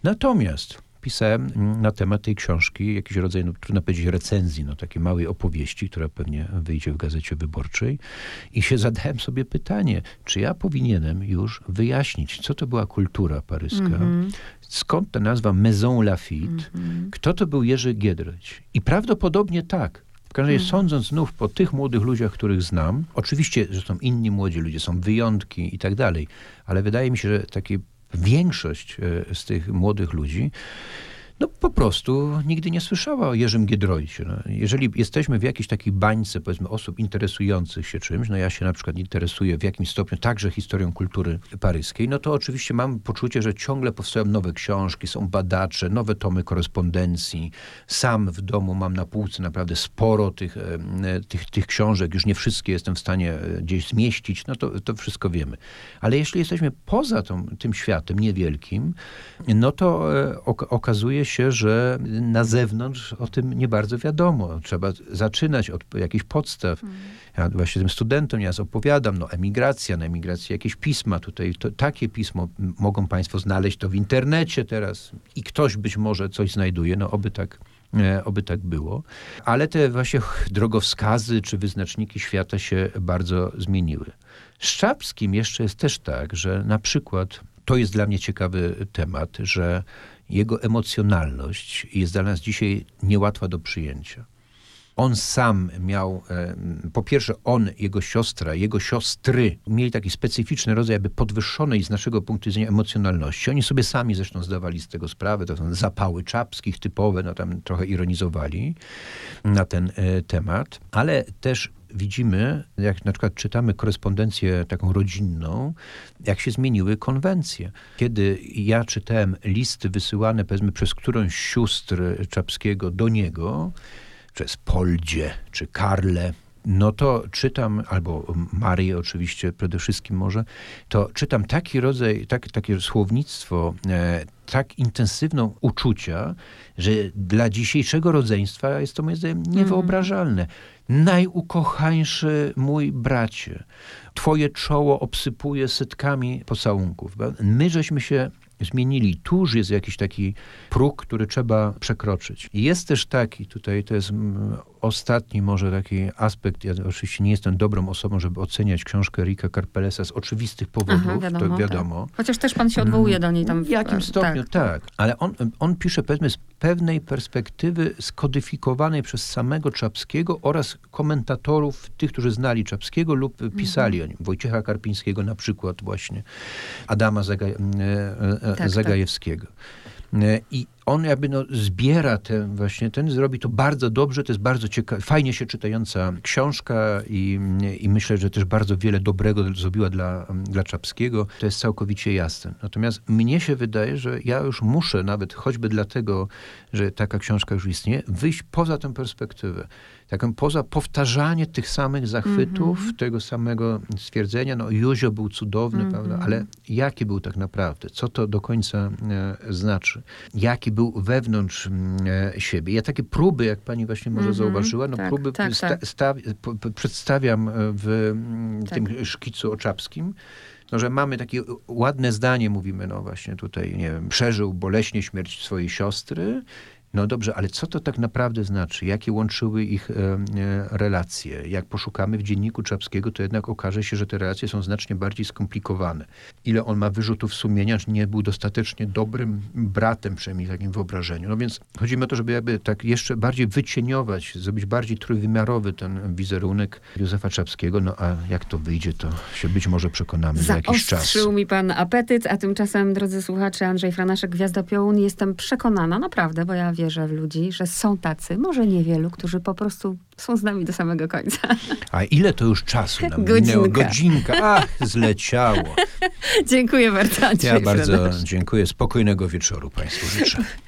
Natomiast pisałem na temat tej książki jakiś rodzaj, no, trudno powiedzieć recenzji, no, takiej małej opowieści, która pewnie wyjdzie w Gazecie Wyborczej i się *laughs* zadałem sobie pytanie, czy ja powinienem już wyjaśnić, co to była kultura paryska, mm -hmm. skąd ta nazwa Maison Lafitte, mm -hmm. kto to był Jerzy Giedroyć. I prawdopodobnie tak. W każdym razie, hmm. sądząc znów po tych młodych ludziach, których znam, oczywiście, że są inni młodzi ludzie, są wyjątki i tak dalej, ale wydaje mi się, że taki większość e, z tych młodych ludzi no po prostu nigdy nie słyszała o Jerzym Giedroycie. No, jeżeli jesteśmy w jakiejś takiej bańce, powiedzmy, osób interesujących się czymś, no ja się na przykład interesuję w jakimś stopniu także historią kultury paryskiej, no to oczywiście mam poczucie, że ciągle powstają nowe książki, są badacze, nowe tomy korespondencji. Sam w domu mam na półce naprawdę sporo tych, tych, tych książek, już nie wszystkie jestem w stanie e, gdzieś zmieścić, no to, to wszystko wiemy. Ale jeśli jesteśmy poza tą, tym światem niewielkim, no to e, okazuje się, że na zewnątrz o tym nie bardzo wiadomo. Trzeba zaczynać od jakichś podstaw. Mm. Ja właśnie tym studentom ja opowiadam, no emigracja, na emigracji jakieś pisma tutaj, to, takie pismo mogą państwo znaleźć to w internecie teraz i ktoś być może coś znajduje, no oby tak e, oby tak było. Ale te właśnie drogowskazy czy wyznaczniki świata się bardzo zmieniły. Z Czapskim jeszcze jest też tak, że na przykład to jest dla mnie ciekawy temat, że jego emocjonalność jest dla nas dzisiaj niełatwa do przyjęcia. On sam miał, po pierwsze on, jego siostra, jego siostry mieli taki specyficzny rodzaj jakby podwyższonej z naszego punktu widzenia emocjonalności. Oni sobie sami zresztą zdawali z tego sprawę, to są zapały czapskich typowe, no tam trochę ironizowali na ten e, temat, ale też widzimy, jak na przykład czytamy korespondencję taką rodzinną, jak się zmieniły konwencje. Kiedy ja czytałem listy wysyłane powiedzmy przez którąś sióstr Czapskiego do niego, przez Poldzie czy Karle, no to czytam, albo Marię oczywiście przede wszystkim może, to czytam taki rodzaj, tak, takie słownictwo, e, tak intensywną uczucia, że dla dzisiejszego rodzeństwa jest to moim zdaniem mhm. niewyobrażalne. Najukochańszy mój bracie, twoje czoło obsypuje setkami pocałunków. My żeśmy się zmienili. Tu już jest jakiś taki próg, który trzeba przekroczyć. Jest też taki, tutaj to jest mm, ostatni może taki aspekt, ja oczywiście nie jestem dobrą osobą, żeby oceniać książkę Rika Carpelesa z oczywistych powodów, Aha, wiadomo, to wiadomo. Tak. Chociaż też pan się odwołuje do niej tam. W jakim tak, stopniu, tak. tak. Ale on, on pisze powiedzmy z pewnej perspektywy skodyfikowanej przez samego Czapskiego oraz komentatorów, tych, którzy znali Czapskiego lub pisali mhm. o nim. Wojciecha Karpińskiego na przykład właśnie, Adama Zaga, e, e, tak, tak, Zagajewskiego. E, I on jakby no, zbiera ten właśnie, ten zrobi to bardzo dobrze, to jest bardzo ciekawe, fajnie się czytająca książka i, i myślę, że też bardzo wiele dobrego zrobiła dla, dla Czapskiego. To jest całkowicie jasne. Natomiast mnie się wydaje, że ja już muszę nawet, choćby dlatego, że taka książka już istnieje, wyjść poza tę perspektywę taką poza powtarzanie tych samych zachwytów, mm -hmm. tego samego stwierdzenia, no Józio był cudowny, mm -hmm. prawda, ale jaki był tak naprawdę? Co to do końca e, znaczy? Jaki był wewnątrz e, siebie? Ja takie próby, jak pani właśnie może mm -hmm. zauważyła, no tak, próby tak, sta, tak. Sta, przedstawiam e, w tak. tym szkicu oczapskim, no, że mamy takie ładne zdanie, mówimy, no właśnie tutaj, nie wiem, przeżył boleśnie śmierć swojej siostry, no dobrze, ale co to tak naprawdę znaczy? Jakie łączyły ich e, e, relacje? Jak poszukamy w dzienniku Czapskiego, to jednak okaże się, że te relacje są znacznie bardziej skomplikowane. Ile on ma wyrzutów sumienia, że nie był dostatecznie dobrym bratem, przynajmniej w takim wyobrażeniu. No więc chodzi mi o to, żeby jakby tak jeszcze bardziej wycieniować, zrobić bardziej trójwymiarowy ten wizerunek Józefa Czapskiego. No a jak to wyjdzie, to się być może przekonamy za jakiś czas. Zaostrzył mi pan apetyt, a tymczasem, drodzy słuchacze, Andrzej Franaszek, Gwiazda Piołun, jestem przekonana, naprawdę, bo ja wiem, wierzę w ludzi, że są tacy, może niewielu, którzy po prostu są z nami do samego końca. A ile to już czasu nam Godzinka. minęło? Godzinka. Ach, zleciało. *laughs* dziękuję bardzo. Ja bardzo dziękuję. Spokojnego wieczoru Państwu życzę.